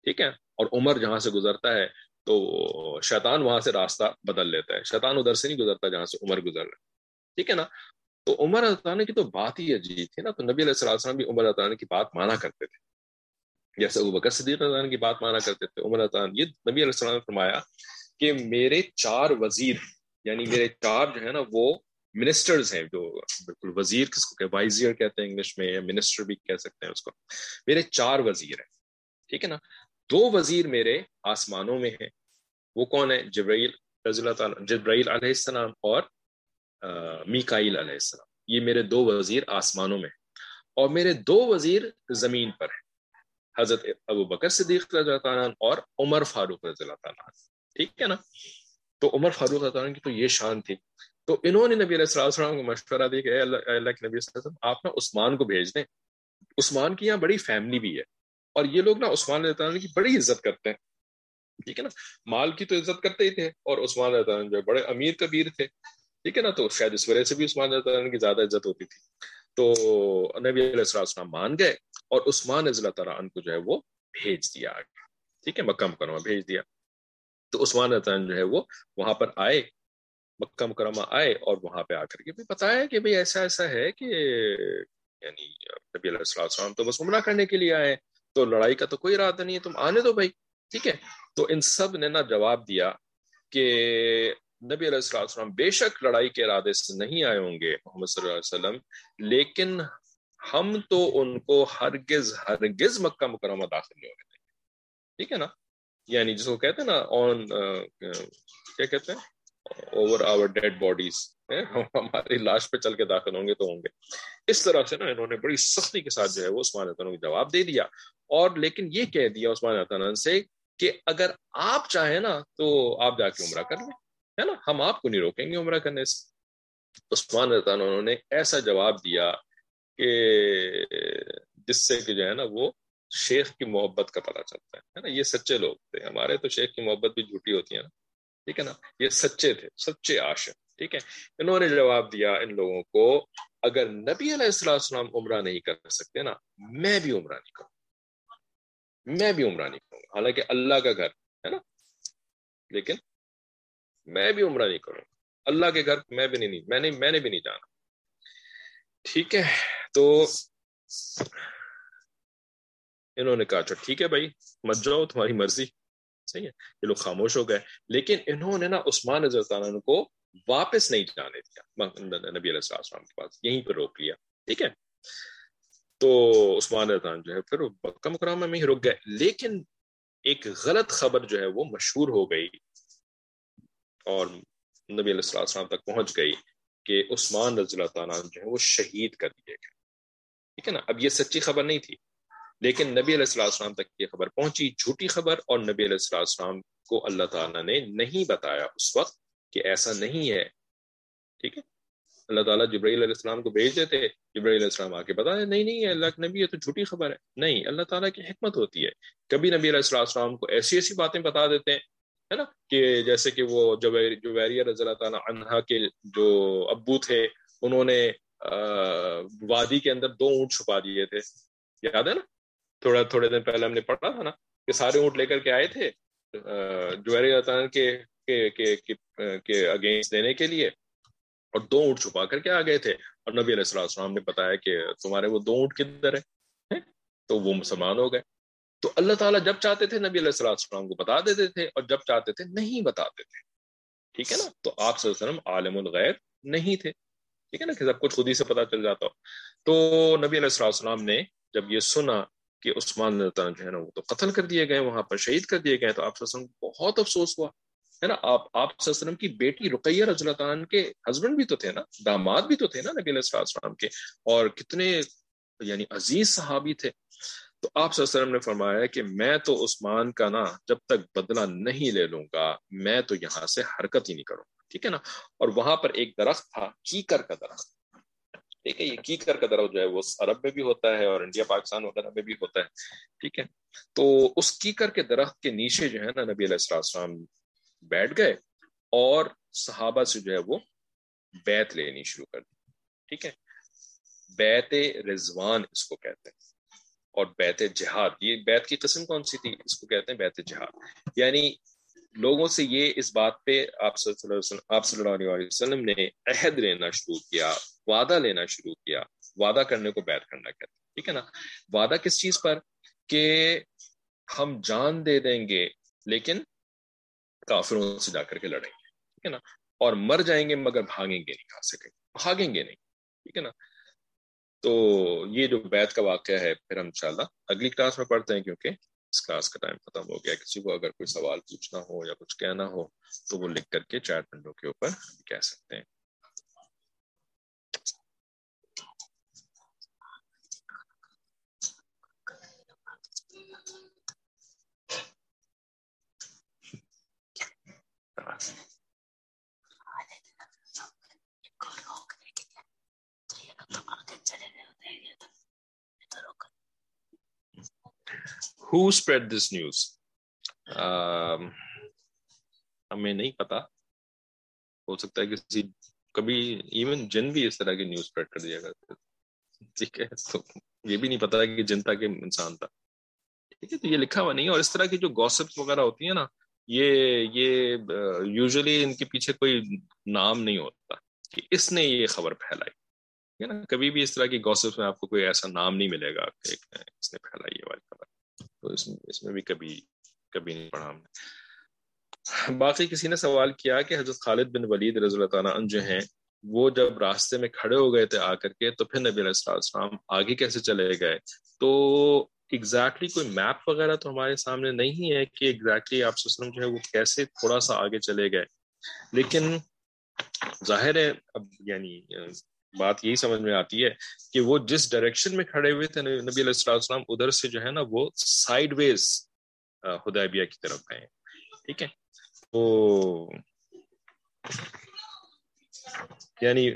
ٹھیک ہے؟ اور عمر جہاں سے گزرتا ہے تو شیطان وہاں سے راستہ بدل لیتا ہے، شیطان ادھر سے نہیں گزرتا جہاں سے عمر گزر رہا ہے، ٹھیک ہے نا؟ تو عمر اللہ کی تو بات ہی عجیب تھی نا، تو نبی علیہ السلام بھی عمر اللہ کی بات مانا کرتے تھے۔ جیسے ابو بکر صدیق اللہ کی بات مانا کرتے تھے، عمر اللہ یہ نبی علیہ السلام نے فرمایا کہ میرے چار وزیر یعنی میرے چار جو ہے نا وہ منسٹرز ہیں جو بالکل وزیر کس کو کہ وائزیر کہتے ہیں انگلش میں یا منسٹر بھی کہہ سکتے ہیں اس کو۔ میرے چار وزیر ہیں، ٹھیک ہے نا؟ دو وزیر میرے آسمانوں میں ہیں، وہ کون ہے جبرائیل رضی اللہ تعالیٰ، جبرائیل علیہ السلام اور میکائیل علیہ السلام۔ یہ میرے دو وزیر آسمانوں میں ہیں۔ اور میرے دو وزیر زمین پر ہیں، حضرت ابو بکر صدیق رضی اللہ تعالیٰ اور عمر فاروق رضی اللہ تعالیٰ۔ ٹھیک ہے نا؟ تو عمر فاروق رضی اللہ کی تو یہ شان تھی۔ تو انہوں نے نبی علیہ السلام کو مشورہ دیا کہ اللہ اللہ کے نبی علیہ وسلم، آپ نا عثمان کو بھیج دیں۔ عثمان کی یہاں بڑی فیملی بھی ہے۔ اور یہ لوگ نا عثمان علیہ تعالیٰ کی بڑی عزت کرتے ہیں۔ ٹھیک ہے نا؟ مال کی تو عزت کرتے ہی تھے اور عثمان علیہ تعالیٰ جو بڑے امیر کبیر تھے۔ ٹھیک ہے نا؟ تو شاید اس وجہ سے بھی عثمان علیہ تعالیٰ کی زیادہ عزت ہوتی تھی۔ تو نبی علیہ السلام مان گئے اور عثمان رضی اللہ تعالیٰ کو جو ہے وہ بھیج دیا۔ آگے ٹھیک ہے؟ مکہ مکرمہ بھیج دیا۔ تو عثمان رضی جو ہے وہ وہاں پر آئے، مکہ مکرمہ آئے اور وہاں پہ آ کر کے بھی بتایا کہ بھئی ایسا ایسا ہے کہ یعنی نبی علیہ السلام تو بس عمرہ کرنے کے لیے آئے تو لڑائی کا تو کوئی ارادہ نہیں ہے، تم آنے دو بھائی ٹھیک ہے؟ تو ان سب نے نا جواب دیا کہ نبی علیہ السلام بے شک لڑائی کے ارادے سے نہیں آئے ہوں گے محمد صلی اللہ علیہ وسلم، لیکن ہم تو ان کو ہرگز ہرگز مکہ مکرمہ داخل نہیں ہونے دیں گے، ٹھیک ہے نا؟ یعنی جس کو کہتے ہیں نا آن کیا کہتے ہیں؟ اوور آور ڈیڈ باڈیز ہماری لاش پہ چل کے داخل ہوں گے تو ہوں گے۔ اس طرح سے نا انہوں نے بڑی سختی کے ساتھ جو ہے وہ عثمان کو جواب دے دیا۔ اور لیکن یہ کہہ دیا عثمان سے کہ اگر آپ چاہیں نا تو آپ جا کے عمرہ کر لیں۔ ہے نا؟ ہم آپ کو نہیں روکیں گے عمرہ کرنے سے۔ عثمان انہوں نے ایسا جواب دیا کہ جس سے کہ جو ہے نا وہ شیخ کی محبت کا پتہ چلتا ہے نا؟ یہ سچے لوگ تھے۔ ہمارے تو شیخ کی محبت بھی جھوٹی ہوتی ہے نا۔ ٹھیک ہے نا؟ یہ سچے تھے، سچے عاشق، ٹھیک ہے؟ انہوں نے جواب دیا ان لوگوں کو، اگر نبی علیہ السلام عمرہ نہیں کر سکتے نا، میں بھی عمرہ نہیں کروں۔ میں بھی عمرہ نہیں کروں۔ حالانکہ اللہ کا گھر، ہے نا؟ لیکن میں بھی عمرہ نہیں کروں۔ اللہ کے گھر میں بھی نہیں، میں نے میں نے بھی نہیں جانا۔ ٹھیک ہے؟ تو انہوں نے کہا اچھا ٹھیک ہے بھائی، مت جاؤ، تمہاری مرضی۔ صحیح ہے، یہ لوگ خاموش ہو گئے۔ لیکن انہوں نے نا عثمان رضی اللہ کو واپس نہیں جانے دیا نبی علیہ السلام کے پاس، یہیں پہ روک لیا۔ ٹھیک ہے؟ تو عثمان رضی جو ہے، پھر مکہ مکرمہ میں ہی رک گئے۔ لیکن ایک غلط خبر جو ہے، وہ مشہور ہو گئی اور نبی علیہ السلام تک پہنچ گئی کہ عثمان رضی اللہ تعالیٰ جو ہے، وہ شہید کر دیے گئے۔ ٹھیک ہے نا؟ اب یہ سچی خبر نہیں تھی۔ لیکن نبی علیہ السلام تک یہ خبر پہنچی، جھوٹی خبر اور نبی علیہ السلام کو اللہ تعالیٰ نے نہیں بتایا اس وقت کہ ایسا نہیں ہے۔ ٹھیک ہے؟ اللہ تعالیٰ جبرائیل علیہ السلام کو بھیج دیتے، جبرائیل علیہ السلام آ کے بتا نہیں نہیں، اللہ نبی یہ تو جھوٹی خبر ہے۔ نہیں، اللہ تعالیٰ کی حکمت ہوتی ہے۔ کبھی نبی علیہ السلام کو ایسی ایسی باتیں بتا دیتے ہیں، ہے نا، کہ جیسے کہ وہ جویریہ رضی اللہ تعالیٰ عنہا کے جو ابو تھے، انہوں نے وادی کے اندر دو اونٹ چھپا دیے تھے۔ یاد ہے نا؟ تھوڑا تھوڑے دن پہلے ہم نے پڑھا تھا نا، کہ سارے اونٹ لے کر کے آئے تھے جوہر کے اگینسٹ دینے کے لیے، اور دو اونٹ چھپا کر کے آ گئے تھے۔ اور نبی علیہ السلام نے بتایا کہ تمہارے وہ دو اونٹ کدھر ہے تو وہ مسلمان ہو گئے۔ تو اللہ تعالیٰ جب چاہتے تھے نبی علیہ السلام کو بتا دیتے تھے، اور جب چاہتے تھے نہیں بتاتے تھے۔ ٹھیک ہے نا؟ تو آپ صلی اللہ علیہ وسلم عالم الغیر نہیں تھے۔ ٹھیک ہے نا؟ کہ سب کچھ خود ہی سے پتا چل جاتا ہو۔ تو نبی علیہ السلام نے جب یہ سنا کہ عثمان جو ہے نا وہ تو قتل کر دیے گئے، وہاں پر شہید کر دیے گئے، تو آپ وسلم بہت افسوس ہوا، ہے نا؟ آپ آپ وسلم کی بیٹی رقیہ رضی اللہ عنہ کے ہسبینڈ بھی تو تھے نا، داماد بھی تو تھے نا نبی علیہ السلام کے، اور کتنے یعنی عزیز صحابی تھے۔ تو آپ صلی اللہ علیہ وسلم نے فرمایا کہ میں تو عثمان کا نا جب تک بدلہ نہیں لے لوں گا، میں تو یہاں سے حرکت ہی نہیں کروں گا، ٹھیک ہے نا؟ اور وہاں پر ایک درخت تھا کیکر کا درخت۔ ٹھیک ہے یہ کیکر کا درخت جو ہے، وہ عرب میں بھی ہوتا ہے اور انڈیا، پاکستان وغیرہ میں بھی ہوتا ہے، ٹھیک ہے؟ تو اس کیکر کے درخت کے نیچے جو ہے نا نبی علیہ السلام بیٹھ گئے اور صحابہ سے جو ہے وہ بیت لینی شروع کر دی، ٹھیک ہے؟ بیت رضوان اس کو کہتے ہیں اور بیت جہاد، یہ بیت کی قسم کون سی تھی؟ اس کو کہتے ہیں بیت جہاد۔ یعنی لوگوں سے یہ اس بات پہ آپ صلی اللہ علیہ وسلم آپ صلی اللہ علیہ وسلم نے عہد لینا شروع کیا، وعدہ لینا شروع کیا، وعدہ کرنے کو بیت کرنا کہتے ہیں، ٹھیک ہے نا؟ وعدہ کس چیز پر؟ کہ ہم جان دے دیں گے، لیکن کافروں سے جا کر کے لڑیں گے، ٹھیک ہے نا؟ اور مر جائیں گے مگر بھاگیں گے نہیں، کھا سکیں بھاگیں گے نہیں، ٹھیک ہے نا؟ تو یہ جو بیت کا واقعہ ہے، پھر ہم انشاءاللہ اگلی کلاس میں پڑھتے ہیں کیونکہ اس کلاس کا ٹائم ختم ہو گیا کسی کو اگر کوئی سوال پوچھنا ہو یا کچھ کہنا ہو تو وہ لکھ کر کے چار پنڈوں کے اوپر کہہ سکتے ہیں۔ Who spread this news? Um, ہمیں نہیں پتا۔ ہو سکتا ہے کسی کبھی ایون جن بھی اس طرح کی نیوز اسپریڈ کر دیا کرتے۔ ٹھیک ہے تو یہ بھی نہیں پتا کہ جن تھا کہ انسان تھا۔ ٹھیک ہے تو یہ لکھا ہوا نہیں۔ اور اس طرح کی جو گوسپ وغیرہ ہوتی ہیں نا یہ یہ یوزلی ان کے پیچھے کوئی نام نہیں ہوتا کہ اس نے یہ خبر پھیلائی۔ ٹھیک ہے نا کبھی بھی اس طرح کی گوسپ میں آپ کو کوئی ایسا نام نہیں ملے گا کہ اس نے پھیلائی یہ والی خبر۔ تو اس اس میں بھی کبھی کبھی نہیں پڑھا ہم نے۔ باقی کسی نے سوال کیا کہ حضرت خالد بن ولید رضی اللہ تعالیٰ جو ہیں، وہ جب راستے میں کھڑے ہو گئے تھے آ کر کے، تو پھر نبی علیہ السلام آگے کیسے چلے گئے؟ تو ایگزیکٹلی کوئی میپ وغیرہ تو ہمارے سامنے نہیں ہے کہ ایگزیکٹلی آپ وسلم جو ہے وہ کیسے تھوڑا سا آگے چلے گئے۔ لیکن ظاہر ہے، اب یعنی بات یہی سمجھ میں آتی ہے کہ وہ جس ڈائریکشن میں کھڑے ہوئے تھے نبی علیہ السلام ادھر سے جو ہے نا وہ سائڈ ویز ہدیبیہ کی طرف گئے۔ ٹھیک ہے؟ تو یعنی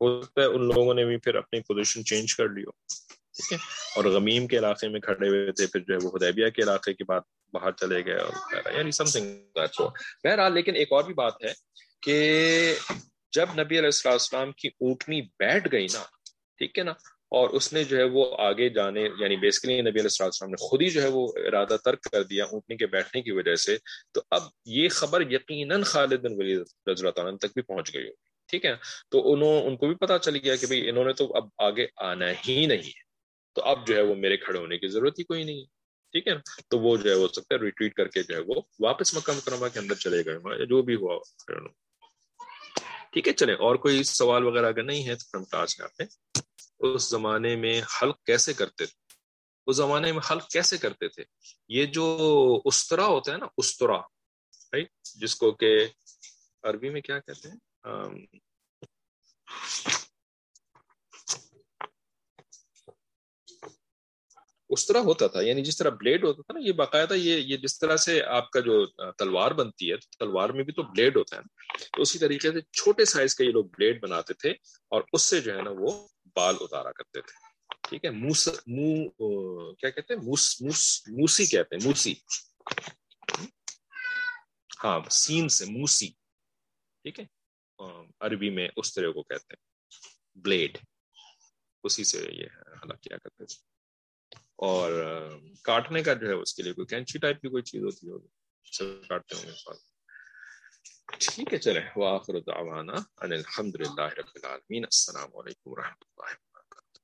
ہو سکتا ہے ان لوگوں نے بھی پھر اپنی پوزیشن چینج کر لی ہو۔ ٹھیک ہے؟ اور غمیم کے علاقے میں کھڑے ہوئے تھے، پھر جو ہے وہ ہدیبیہ کے علاقے کے بعد باہر چلے گئے اور یعنی سم تھنگ بہرحال، لیکن ایک اور بھی بات ہے کہ جب نبی علیہ السلام کی اونٹنی بیٹھ گئی نا، ٹھیک ہے نا، اور اس نے جو ہے وہ آگے جانے یعنی بیسکلی نبی علیہ السلام نے خود ہی جو ہے وہ ارادہ ترک کر دیا اونٹنی کے بیٹھنے کی وجہ سے، تو اب یہ خبر یقیناً خالد بن ولید رضی اللہ تعالیٰ تک بھی پہنچ گئی ہوگی، ٹھیک ہے۔ تو انہوں، ان کو بھی پتا چل گیا کہ بھائی انہوں نے تو اب آگے آنا ہی نہیں ہے، تو اب جو ہے وہ میرے کھڑے ہونے کی ضرورت ہی کوئی نہیں ہے، ٹھیک ہے۔ تو وہ جو ہے وہ سکتا ہے ریٹویٹ کر کے جو ہے وہ واپس مکہ مکرمہ کے اندر چلے گئے، جو بھی ہوا۔ ٹھیک ہے چلے اور کوئی سوال وغیرہ اگر نہیں ہے تو ہم کلاس کرتے اس زمانے میں حلق کیسے کرتے تھے؟ اس زمانے میں حلق کیسے کرتے تھے؟ یہ جو استرا ہوتا ہے نا، استرا جس کو کہ عربی میں کیا کہتے ہیں؟ اس طرح ہوتا تھا یعنی جس طرح بلیڈ ہوتا تھا نا، یہ باقاعدہ یہ یہ جس طرح سے آپ کا جو تلوار بنتی ہے تلوار میں بھی تو بلیڈ ہوتا ہے نا تو اسی طریقے سے چھوٹے سائز کا یہ لوگ بلیڈ بناتے تھے اور اس سے جو ہے نا وہ بال اتارا کرتے تھے۔ ٹھیک ہے؟ موس، مو، کیا کہتے ہیں؟ موس موس، موسی کہتے ہیں، موسی۔ ہاں سین سے موسی۔ ٹھیک ہے؟ عربی میں اس طرح کو کہتے ہیں۔ بلیڈ اسی سے یہ حالات کیا کرتے تھے۔ اور کاٹنے کا جو ہے اس کے لیے کوئی کینچی ٹائپ کی کوئی چیز ہوتی ہوگی۔ کاٹتے ہوں گے۔ ٹھیک ہے چلے وآخر دعوانا ان الحمد للہ رب العالمین۔ السلام علیکم ورحمۃ اللہ وبرکاتہ۔